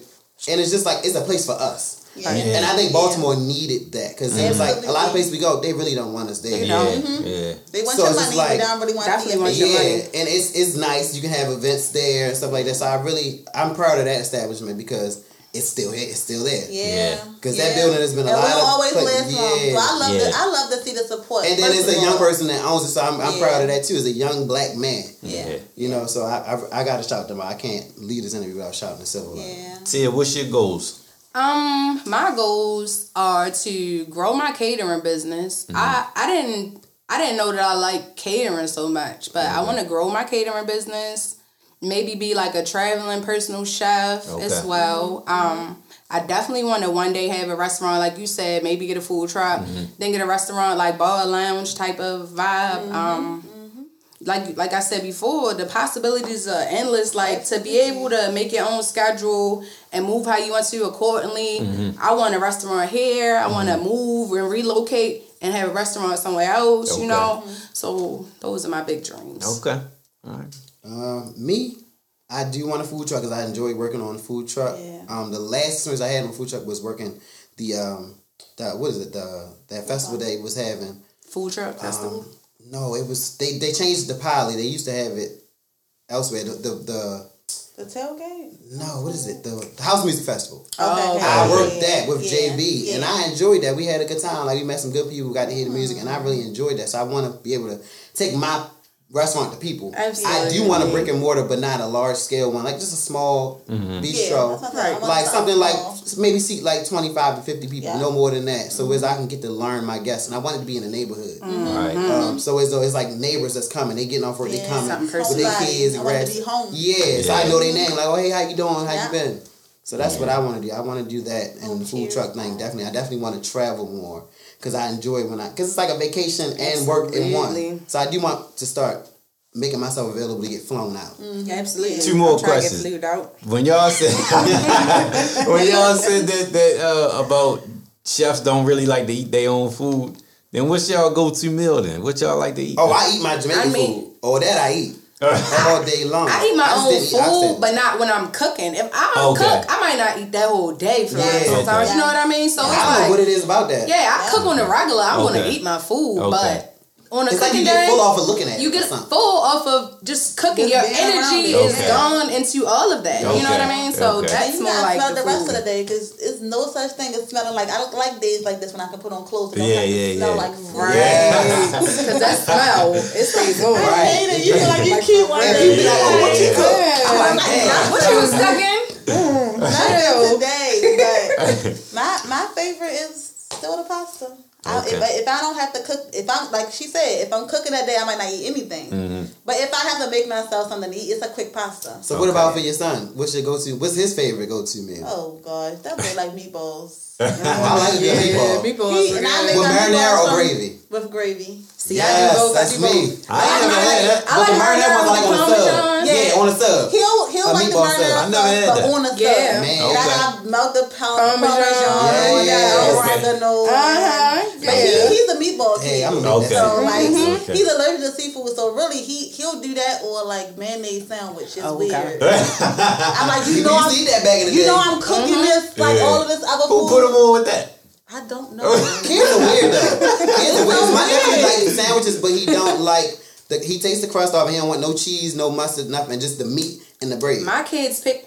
C: And it's just like it's a place for us.
E: Yeah.
C: And I think Baltimore needed that because it was like a lot of places we go, they really don't want us there.
D: You
B: Yeah,
D: know.
B: yeah.
E: They want
C: So
E: your money,
C: like-
E: but they don't really want
D: Definitely want your
C: yeah,
D: money.
C: and it's it's nice. You can have events there and stuff like that. So I really I'm proud of that establishment because it's still here. It's still there.
E: Yeah,
C: Because that building has been a
E: and
C: lot
E: we'll
C: of
E: always
C: pla-
E: last long.
C: yeah.
E: So I love
B: Yeah.
E: to, I love to see the support.
C: And then it's a young person that owns it, so I'm, I'm
E: Yeah.
C: proud of that too. It's a young black man.
E: Yeah,
C: You know, so I I, I got to shout them out. I can't lead this interview without shouting the civil.
E: yeah.
B: Tia, what's your goals?
D: Um, my goals are to grow my catering business. I I didn't I didn't know that I like catering so much, but I want to grow my catering business. Maybe be like a traveling personal chef as
B: Okay.
D: well. Um, I definitely want to one day have a restaurant, like you said, maybe get a food truck, then get a restaurant like bar lounge type of vibe. Um, like like I said before, the possibilities are endless. Like to be able to make your own schedule and move how you want to accordingly. I want a restaurant here. I want to move and relocate and have a restaurant somewhere else.
B: Okay.
D: You know, so those are my big dreams.
B: Okay. All right.
C: Um, me, I do want a food truck because I enjoy working on a food truck.
E: Yeah.
C: Um, the last experience I had on a food truck was working the um, the what is it the that festival they was having.
D: Food truck festival.
C: Um, no, it was they they changed the pilot. They used to have it elsewhere. The the, the
E: The tailgate.
C: no, what is it? The, the House Music Festival.
D: Oh,
E: okay.
C: Oh,
B: I
C: worked
E: Yeah,
C: that with
E: yeah,
C: JB,
E: yeah.
C: and I enjoyed that. We had a good time. Like we met some good people, got to hear the music, and I really enjoyed that. So I want to be able to take my restaurant to people. I do want a brick and mortar, but not a large scale one, like just a small
B: Mm-hmm.
C: bistro.
E: that's what I'm saying. I want
C: Like something like maybe seat like twenty five to fifty people,
E: Yeah.
C: no more than that. So as I can get to learn my guests, and I want it to be in the neighborhood.
B: All right.
C: Um, so as though it's like neighbors that's coming, they getting off work, they
E: Yeah.
C: coming
D: Something
C: with their kids
E: I
C: and
E: want
C: grad-
E: home.
C: Yeah, so I know their name. Like, oh hey, how you doing? How
E: Yeah.
C: you been? So that's what I want to do. I want to do that and
E: Oh,
C: the food
E: cheers.
C: truck thing. Definitely, I definitely want to travel more because I enjoy when I because it's like a vacation and work in one. So I do want to start making myself available to get flown out.
E: Mm.
D: Absolutely.
B: Two more
D: I'm trying to
B: questions.
D: Get out.
B: When y'all said when y'all said that that uh, about chefs don't really like to eat their own food, then what's y'all go to meal then? What y'all like to eat?
C: Oh, I eat my Jamaican
D: I mean-
C: food. Oh, that I eat all day long.
D: I eat my own food, but not when I'm cooking. If I don't
B: Okay.
D: cook, I might not eat that whole day for
C: Yeah.
D: sometimes.
B: Okay.
D: You know what I mean? So
C: I don't know
D: like,
C: what it is about that.
D: yeah, I cook on the regular. I'm
B: Okay.
D: gonna eat my food, but on a
C: It's like you get
D: day,
C: full off of looking at
D: you get
C: something.
D: full off of just cooking. Your energy
E: it.
D: is
B: Okay.
D: gone into all of that. You know what I mean? So
B: Okay.
D: that's
E: you
D: more like
E: smell
D: the,
E: the, rest
D: food.
E: of the day because it's no such thing as smelling like I don't like days like this when I can put on clothes and don't
B: Yeah,
E: have to
B: yeah,
E: smell
B: yeah.
E: like food.
D: Right. Because that smell, it stays on.
E: I
C: oh,
E: hate it. You feel like you cute one
C: And
E: day.
C: people be like, oh, what you cook?
D: Yeah.
C: I'm like, damn.
D: What you was cooking?
E: Mm, not today, but my my favorite is still the pasta. I, if,
B: Okay.
E: I, if I don't have to cook, if I'm like she said, if I'm cooking that day, I might not eat anything.
B: Mm-hmm.
E: But if I have to make myself something to eat, it's a quick pasta.
C: So what about for your son? What's your go to? What's his favorite go to meal?
E: Oh gosh, that would like meatballs.
C: I like a good meatball.
D: meatballs.
E: He- and I make
C: With marinara or gravy?
E: With gravy.
D: See, I
C: yes,
D: do both. I
C: that's
D: do
C: me.
D: both.
B: I ain't never had that.
D: I
C: But the
D: like
C: marinara
D: marinara
C: was like on
D: with
C: a sub.
D: Parmesan.
C: Yeah, on a sub.
E: He'll he'll
C: A
E: like the
C: meatball
E: marinara
B: I never had
E: sauce, but
B: that.
E: on a sub.
D: Yeah.
C: Man,
E: And I
B: Okay.
E: gotta melt the pound
D: Parmesan.
E: parmesan,
C: Yeah,
E: on
C: yeah,
E: that,
C: okay.
E: Oregano.
D: Uh-huh.
E: He, he's a meatball kid.
C: Hey, I'm a
B: Okay.
C: meatball.
E: So like
B: Okay.
E: he's allergic to seafood, so really he he'll do that or like mayonnaise sandwich. It's
D: Oh,
E: weird.
D: okay.
E: I'm like you
C: You
E: know
C: used
E: I'm
C: to eat that back in the
E: you
C: day.
E: know I'm cooking this like
B: Yeah.
E: all of this other
B: Who
E: food.
B: put him on with that?
E: I don't know.
C: Kids are weird though. Kids are weird. My nephew
E: weird.
C: like sandwiches, but he don't like the. He takes the crust off and he don't want no cheese, no mustard, nothing. Just the meat and the bread.
D: My kids pick,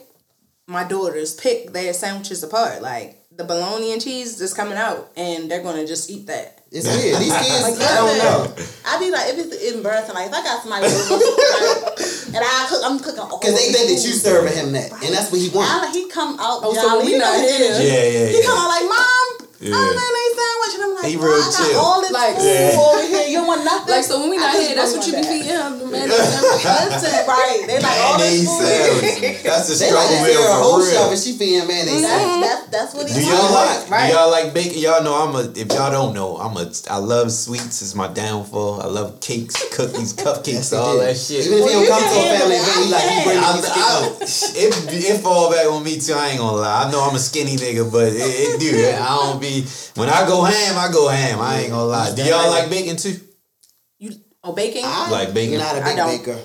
D: my daughters pick their sandwiches apart. Like the bologna and cheese is coming out, and they're gonna just eat that.
C: It's weird. These kids,
E: Like,
C: I don't know.
E: I'd be like, if it's in embarrassing, like if I got somebody and I cook, I'm cooking all
C: Because they think that you serving him that, and that's what he wants.
E: like, he come out
D: Oh, so
E: jolly.
D: we
E: He know
D: not
E: his
D: here.
E: energy.
B: Yeah, yeah,
E: He
B: yeah.
E: come out like, mom,
B: Yeah.
E: I'm mayonnaise sandwich, and I'm like,
B: He real
E: I got
B: chill.
E: all this
D: Like-
E: food
B: Yeah.
E: over here. You want nothing.
D: Like so when we not here, that's what you be
E: that.
D: feeding him. The man that's
E: Listen, right? They like all this
B: Mayonnaise
E: food.
B: That's a
C: They
B: struggle
C: like to
B: meal
C: a
B: for
C: whole
B: real.
C: shelf and she feeding mayonnaise.
E: That's, mm-hmm. that's that's what he
B: Do y'all like?
D: Right.
B: Do y'all like bacon? Y'all know I'm a. If y'all don't know, I'm a. I love sweets. It's my downfall. I love cakes, cookies, cupcakes,
C: Yes,
B: all that shit.
C: Even if he
E: Well,
C: don't
E: you
C: come
E: can
C: to a family
E: it.
C: event, he like he
E: I
C: bring
B: I,
C: these
B: I, it, it fall back on me too. I ain't gonna lie. I know I'm a skinny nigga, but it, it do. I don't be. When I go ham, I go ham. I ain't gonna lie. Do y'all like bacon too?
D: You oh bacon?
C: I,
B: Like bacon?
C: You're not a
D: I
C: big
D: don't.
C: baker.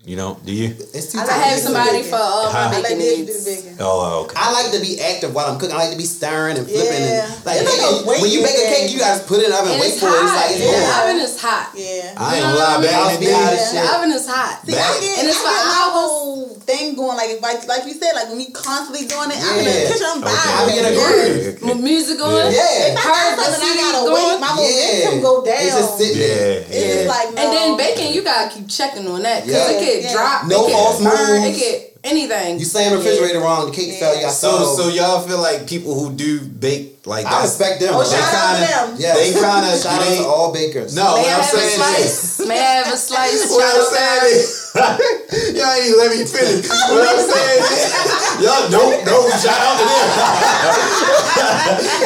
B: You know? Do you?
C: It's too
E: I
D: I
C: tight.
D: have
E: like
D: somebody
E: bacon.
D: for uh,
B: Huh?
D: my
E: I like
D: bacon
E: to
D: needs.
E: do bacon.
B: Oh, okay.
C: I like to be active while I'm cooking. I like to be stirring and flipping.
E: Yeah.
C: And, like,
E: like a
C: when you make a cake, you gotta put it in the oven and
D: And
C: wait for it. It's
D: hot.
C: like it's
D: Yeah,
C: going.
D: the oven is hot.
E: Yeah.
B: I ain't
D: You know
B: gonna lie.
D: what
B: Back in the day,
D: The oven is hot.
E: See, I get,
D: And it's
E: I
D: for
E: get my whole thing going. Like if I, like you said, like when we constantly doing it, I'm in the
C: Yeah.
E: kitchen, I'm
B: Okay.
E: vibing.
C: I be in a
E: Yeah.
C: groove.
D: With music on.
C: Yeah.
E: If I
D: Heard
E: got something, I gotta
D: going.
E: wait. My momentum go down.
C: It's just sitting
B: Yeah,
C: there.
E: It's
B: yeah.
E: like.
D: And then bacon, you gotta keep checking on that because
C: Yeah.
D: it could
E: Yeah.
D: drop,
C: No
D: it could
C: false
D: burn,
C: moves.
D: it could anything.
C: You slam the refrigerator wrong, the cake fell. You got
B: So, so
C: so.
B: y'all feel like people who do bake like
C: I respect them.
E: Oh,
B: they
E: shout out to
B: kinda-
E: them.
C: Yeah,
B: They kinda-
C: shout out to all bakers.
B: No,
D: May
B: what
D: I
B: I'm saying is.
D: slice? May I have a slice?
B: What I'm saying
D: there.
B: is, y'all ain't let me finish. What I'm saying is, y'all don't know. Shout out to them.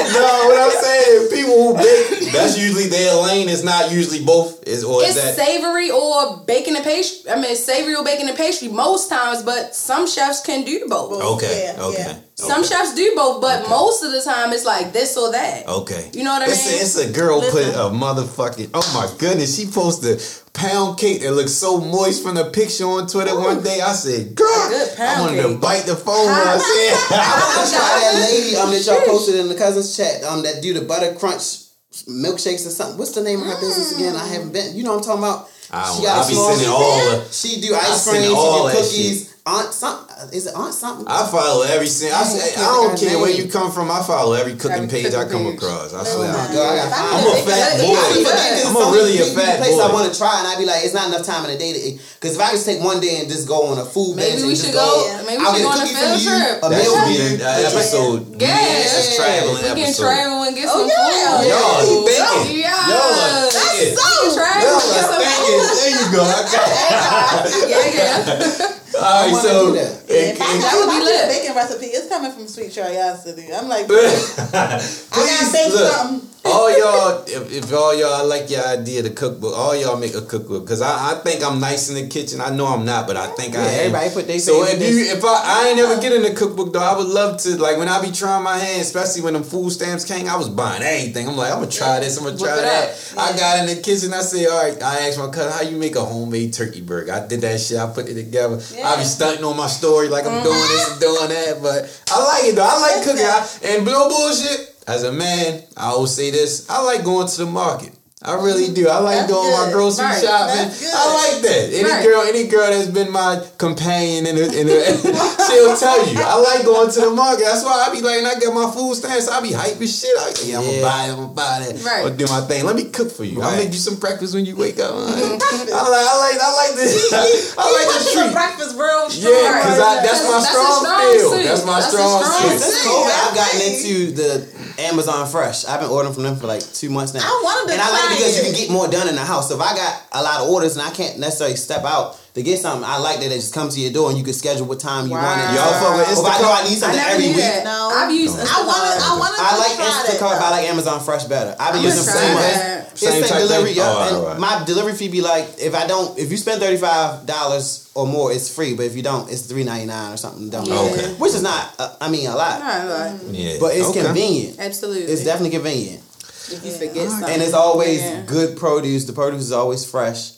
B: no, what I'm saying is, people who bake, that's usually their lane. It's not usually both. Is or is
D: It's
B: that
D: savory or baking and pastry. I mean, it's savory or baking and pastry most times, but some chefs can do both.
B: Oh, okay?
E: Yeah,
B: okay.
E: yeah.
D: Some
B: okay.
D: chefs do both, but most of the time it's like this or that.
B: Okay.
D: You know what I
B: it's
D: mean?
B: A, it's a girl put a motherfucking. Oh my goodness, she posted pound cake that looked so moist from the picture on Twitter one day. I said, "Girl, I wanted to bite the phone." when I said,
C: I tried that lady um that y'all posted in the cousins chat um that do the butter crunch milkshakes or something. What's the name of her business again? I haven't been. You know what I'm talking about?
B: I don't-
C: got a
B: I be sending all
C: She do ice cream. She do cookies. Aunt something. Is it on something?
B: I follow every single. I, say, I don't care where you come from. I follow every cooking
D: Every
B: page I come
D: page.
B: across. I
C: Oh
B: swear.
C: my god! I got.
B: I'm a fat boy.
D: yeah, yeah.
B: I'm a really a fat
C: place I want to try, and I'd be like, it's not enough time in the day to eat. Because if I just take one day and just go on a food
D: Maybe
C: binge
D: we
C: and
D: should go-
C: go,
D: maybe we
C: I'll
D: should
C: get
D: go on a
C: cookie
D: field
C: from you,
D: trip.
C: A
B: That
C: meal
B: should
C: from
B: be
C: you.
B: the uh, episode.
D: Yeah.
B: It's traveling
D: we can
B: episode.
D: travel and get
E: Oh,
D: some food.
B: Y'all
D: Ooh,
B: thinking. Y'all are thinking.
D: We can
B: Y'all
D: and get
B: are
D: some
B: thinking. There you go. I got it.
D: Yeah, yeah.
B: All right,
C: wanna
B: so
C: do that.
B: it-
E: If I
B: it-
D: That would
E: got
D: be
E: my
D: lit.
E: bacon recipe, it's coming from Sweet Curiosity. I'm like,
B: Please
E: bake
B: look.
E: something.
B: All y'all, if, if all y'all I like your idea of the cookbook, all y'all make a cookbook because I, I think I'm nice in the kitchen. I know I'm not, but I think I
C: Yeah,
B: am.
C: everybody put their
B: So if you, if I, I ain't ever get in the cookbook though, I would love to. Like when I be trying my hand, especially when them food stamps came, I was buying anything. I'm like, I'm gonna try this. I'm gonna try that. I got in the kitchen. I say all right. I asked my cousin, how you make a homemade turkey burger? I did that shit. I put it together. Yeah. I be stunting on my story like I'm doing this and doing that, but I like it though. I like cooking. I, and no bullshit. As a man, I always say this. I like going to the market. I really do. I like
E: That's
B: doing my grocery
D: Right.
B: shopping. I like that. Any
D: Right.
B: girl, any girl that's been my companion in a, in a, she'll tell you. I like going to the market. That's why I be like, when I get my food stamps, I be hype as shit. I yeah, I'm gonna buy it, I'm gonna buy that.
D: Right.
B: Or do my thing. Let me cook for you. I'll make you some breakfast when you wake up. I like, I like, I like this. I like the
E: Put
B: treat.
E: breakfast real strong.
B: Yeah, because I that's my strong
D: strong
B: field.
D: suit.
B: That's my
D: That's
B: strong
D: strong
B: suit.
C: Since
E: See,
C: COVID, I've gotten into the Amazon Fresh. I've been ordering from them for like two months now.
E: I wanted to
C: and I like it because you can get more done in the house. So if I got a lot of orders and I can't necessarily step out to get something, I like that it just comes to your door and you can schedule what time you
D: Wow.
C: want it.
B: Y'all fuck with
C: Or if I know I
B: Instacart?
C: need
D: I
C: something
D: never
C: every
D: knew
C: week.
D: that.
E: No.
D: I've used
E: I wanted, I wanted
C: I
E: to
C: like
E: try that,
C: Instacart, but I like Amazon Fresh better. I've been
B: I'm
C: using the same
B: try
C: way.
D: that.
B: Same
C: like
B: type
C: delivery,
B: thing?
C: yeah.
B: Oh,
C: and
B: alright.
C: my delivery fee be like if I don't, if you spend thirty five dollars or more, it's free. But if you don't, it's three ninety nine or something dumb.
D: Yeah.
B: Okay.
C: Which is not, uh, I mean, a lot,
D: Right, right.
B: Yeah.
C: but it's
B: Okay.
C: convenient.
D: Absolutely.
C: It's definitely convenient,
D: if you forget something.
C: and it's always
D: Yeah.
C: good produce. The produce is always fresh.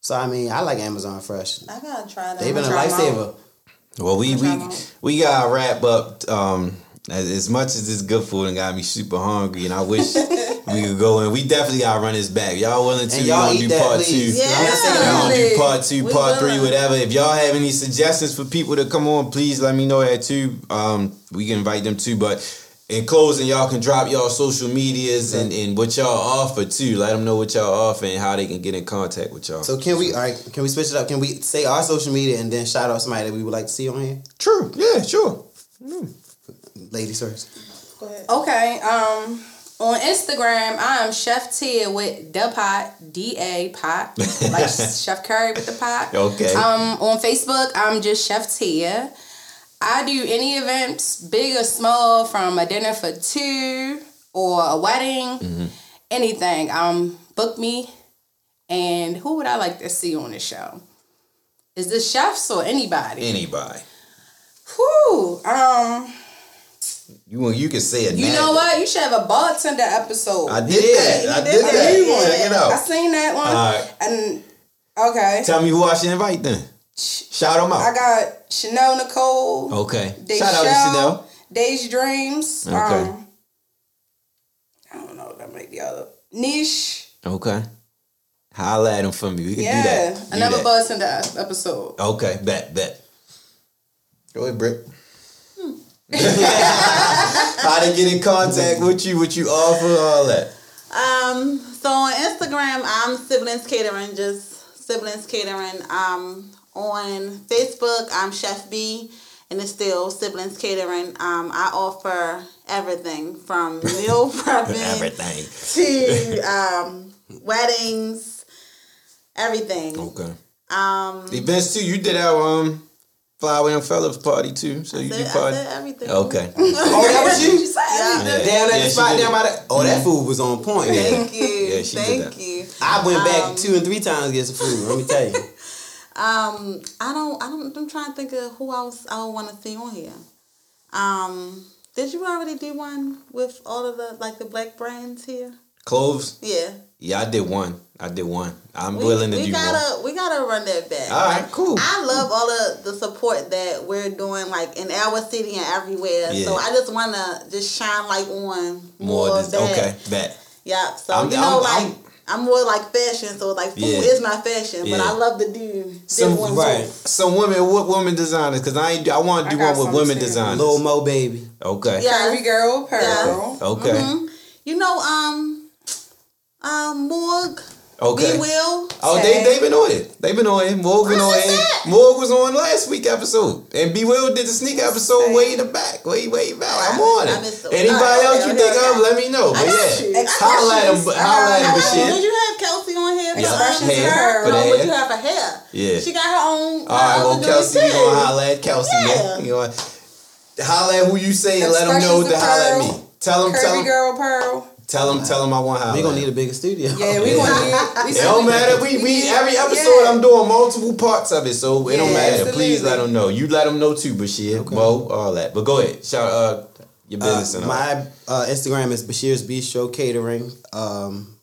C: So I mean, I like Amazon Fresh.
E: I gotta try that.
C: They've been a lifesaver.
B: Well, we we
D: Try 'em out.
B: we gotta wrap up. Um, as, as much as this good food and got me super hungry, and I wish we could go in. We definitely gotta run this back. Y'all willing to?
C: And y'all eat
B: do
C: that,
B: part
C: please.
B: two.
E: Yeah.
C: I'm not saying
B: We're
C: y'all
B: gonna do part two,
D: We
B: part three, whatever. If y'all have any suggestions for people to come on, please let me know that too. Um, we can invite them too. But in closing, y'all can drop y'all social medias and, and what y'all offer too. Let them know what y'all offer and how they can get in contact with y'all.
C: So can we? All right, can we switch it up? Can we say our social media and then shout out somebody that we would like to see on here?
B: True. Yeah. Sure.
C: Ladies first.
E: Go ahead.
D: Okay. Um, On Instagram, I'm Chef Tia with the pot, D A pot, like Chef Curry with the pot.
B: Okay.
D: Um, on Facebook, I'm just Chef Tia. I do any events, big or small, from a dinner for two or a wedding,
B: Mm-hmm.
D: anything. Um, book me. And who would I like to see on the show? Is this chefs or anybody?
B: Anybody.
D: Whew. Um,
B: You want you can say it.
D: you know what? You should have a bartender episode.
B: I did that. I
E: did
B: did
E: that.
B: that.
E: Yeah.
B: Check it
D: I
B: out.
D: seen that one.
B: Alright.
D: And okay.
B: Tell me who I should invite then. Shout them out.
D: I got Chanel Nicole.
B: Okay.
D: Deshelle,
B: Shout out to Chanel.
D: Days Dreams.
B: Okay.
D: Um, I don't know. That might be other niche.
B: Okay. Holla at him for me. We can
D: Yeah,
B: do that. Do
D: another
B: that.
D: bartender episode.
B: Okay, bet, bet. Go ahead, Britt.
D: Hmm.
B: How to get in contact with you, what you offer, all that.
E: Um, so on Instagram, I'm siblings catering, just siblings catering. Um, on Facebook, I'm Chef B, and it's still siblings catering. Um, I offer everything from meal prepping
B: Everything.
E: to um, weddings, everything.
B: Okay.
E: Um,
B: Events too. You did our um Flower and Fellows party too, so you
E: I
B: do
E: said, I
B: party.
E: said everything.
B: Okay.
C: Oh, that was you?
E: Yeah.
C: Down at
B: Yeah,
C: the spot
B: did
C: down by the. Oh, that food was on point.
B: Yeah.
E: Thank you.
B: Yeah, she did
E: Thank
B: that.
E: you.
C: I went back
E: Um,
C: two and three times to get some food. Let me tell you.
E: Um, I don't, I don't, I'm trying to think of who else I would want to see on here. Um, did you already do one with all of the like the black brands here?
B: Cloves.
E: Yeah.
B: Yeah, I did one. I did one. I'm
E: We,
B: willing to do it.
E: we
B: do
E: gotta,
B: more.
E: we gotta run that back.
B: All right, cool.
E: I love all of the support that we're doing, like in our city and everywhere.
B: Yeah.
E: So I just wanna just shine light on more,
B: More.
E: of
B: This,
E: that.
B: okay, bet.
E: Yeah. So
B: I'm-
E: you know,
B: I'm-
E: like. I'm, more like fashion, so like food
B: Yeah.
E: is my fashion, but
B: Yeah.
E: I love to do
B: Some
C: right.
E: too.
B: Some women, what women designers? Cause I ain't. I want to do one with women
D: too.
B: designers.
C: Lil Mo baby.
B: Okay.
E: Yeah.
D: Curvy girl, pearl.
E: Yeah.
B: Okay.
E: Mhm. You know, um, um, Morg,
B: Okay.
E: Be Will.
B: Oh, they they've been on it. They've been on it. Morg been on it. Morg was on last week episode, and B Will did the sneak episode way in the back, way way back. I'm on
E: I
B: it. Anybody
E: Alright,
B: else
E: okay,
B: you
E: okay,
B: think of? Let me know. But yeah, holla at him. Holla at him,
E: Uh,
B: Bashir.
E: Did you have Kelsey on here?
B: Yeah,
E: Expressions
B: hair,
E: her.
B: for the hair.
E: what you have for hair?
B: Yeah.
E: She got her own.
B: All right, well, Kelsey, you gonna holla at Kelsey,
E: Yeah.
B: You know, holla at who you say and let them know to holla at me. Tell them, tell
D: Curvy girl, pearl.
B: Tell them, tell them I want holla.
C: We gonna need a bigger studio.
D: Yeah, we
B: Yeah.
D: gonna need. We
B: It don't matter. We we every episode I'm doing multiple parts of it, so it don't matter.
D: absolutely.
B: Please let them know. You let them know too, Bashir, Mo, all that. But go ahead, shout uh your
C: Uh,
B: business and all.
C: my uh, Instagram is Bashir's Bistro Catering, um,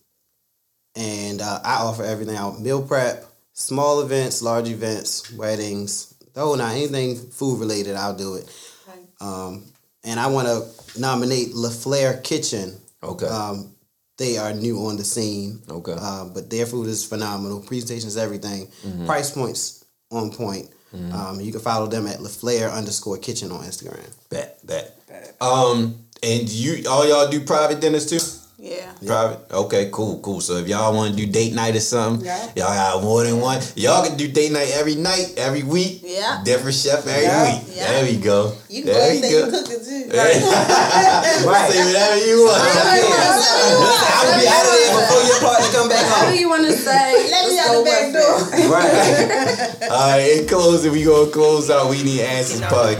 C: and uh, I offer everything out: meal prep, small events, large events, weddings. Oh, not anything food related, I'll do it.
E: Okay.
C: Um, and I want to nominate La Flair Kitchen.
B: Okay.
C: Um, they are new on the scene.
B: Okay.
C: Uh, but their food is phenomenal. Presentations, everything.
B: Mm-hmm.
C: Price points on point. Um, you can follow them at LaFlair underscore kitchen on Instagram.
B: Bet, Bet, bet. Um, and you all y'all do private dinners too?
E: Yeah.
B: Private. Okay, cool, cool. So if y'all want to do date night or something,
D: Yeah.
B: y'all got more than one. Y'all can do date night every night, every week.
E: Yeah.
B: Different chef every
D: Yeah.
B: week.
E: Yeah.
B: There we go.
E: You can go
B: there
E: and say you
B: go.
E: cooked it too.
C: Right.
B: Say whatever you want.
C: I'll be out of there before your partner come back
D: How do you want to say?
E: Let me out the back door.
C: Right.
B: All right, in closing, we gonna close out. We need answers podcast.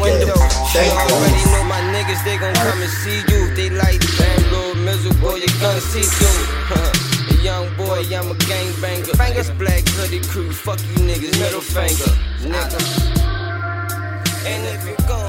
B: Thank
A: Already know my niggas, they gon' come and see you. A young boy, I'm a gangbanger. This black hoodie crew, fuck you niggas, middle finger, nigga. And if you gon'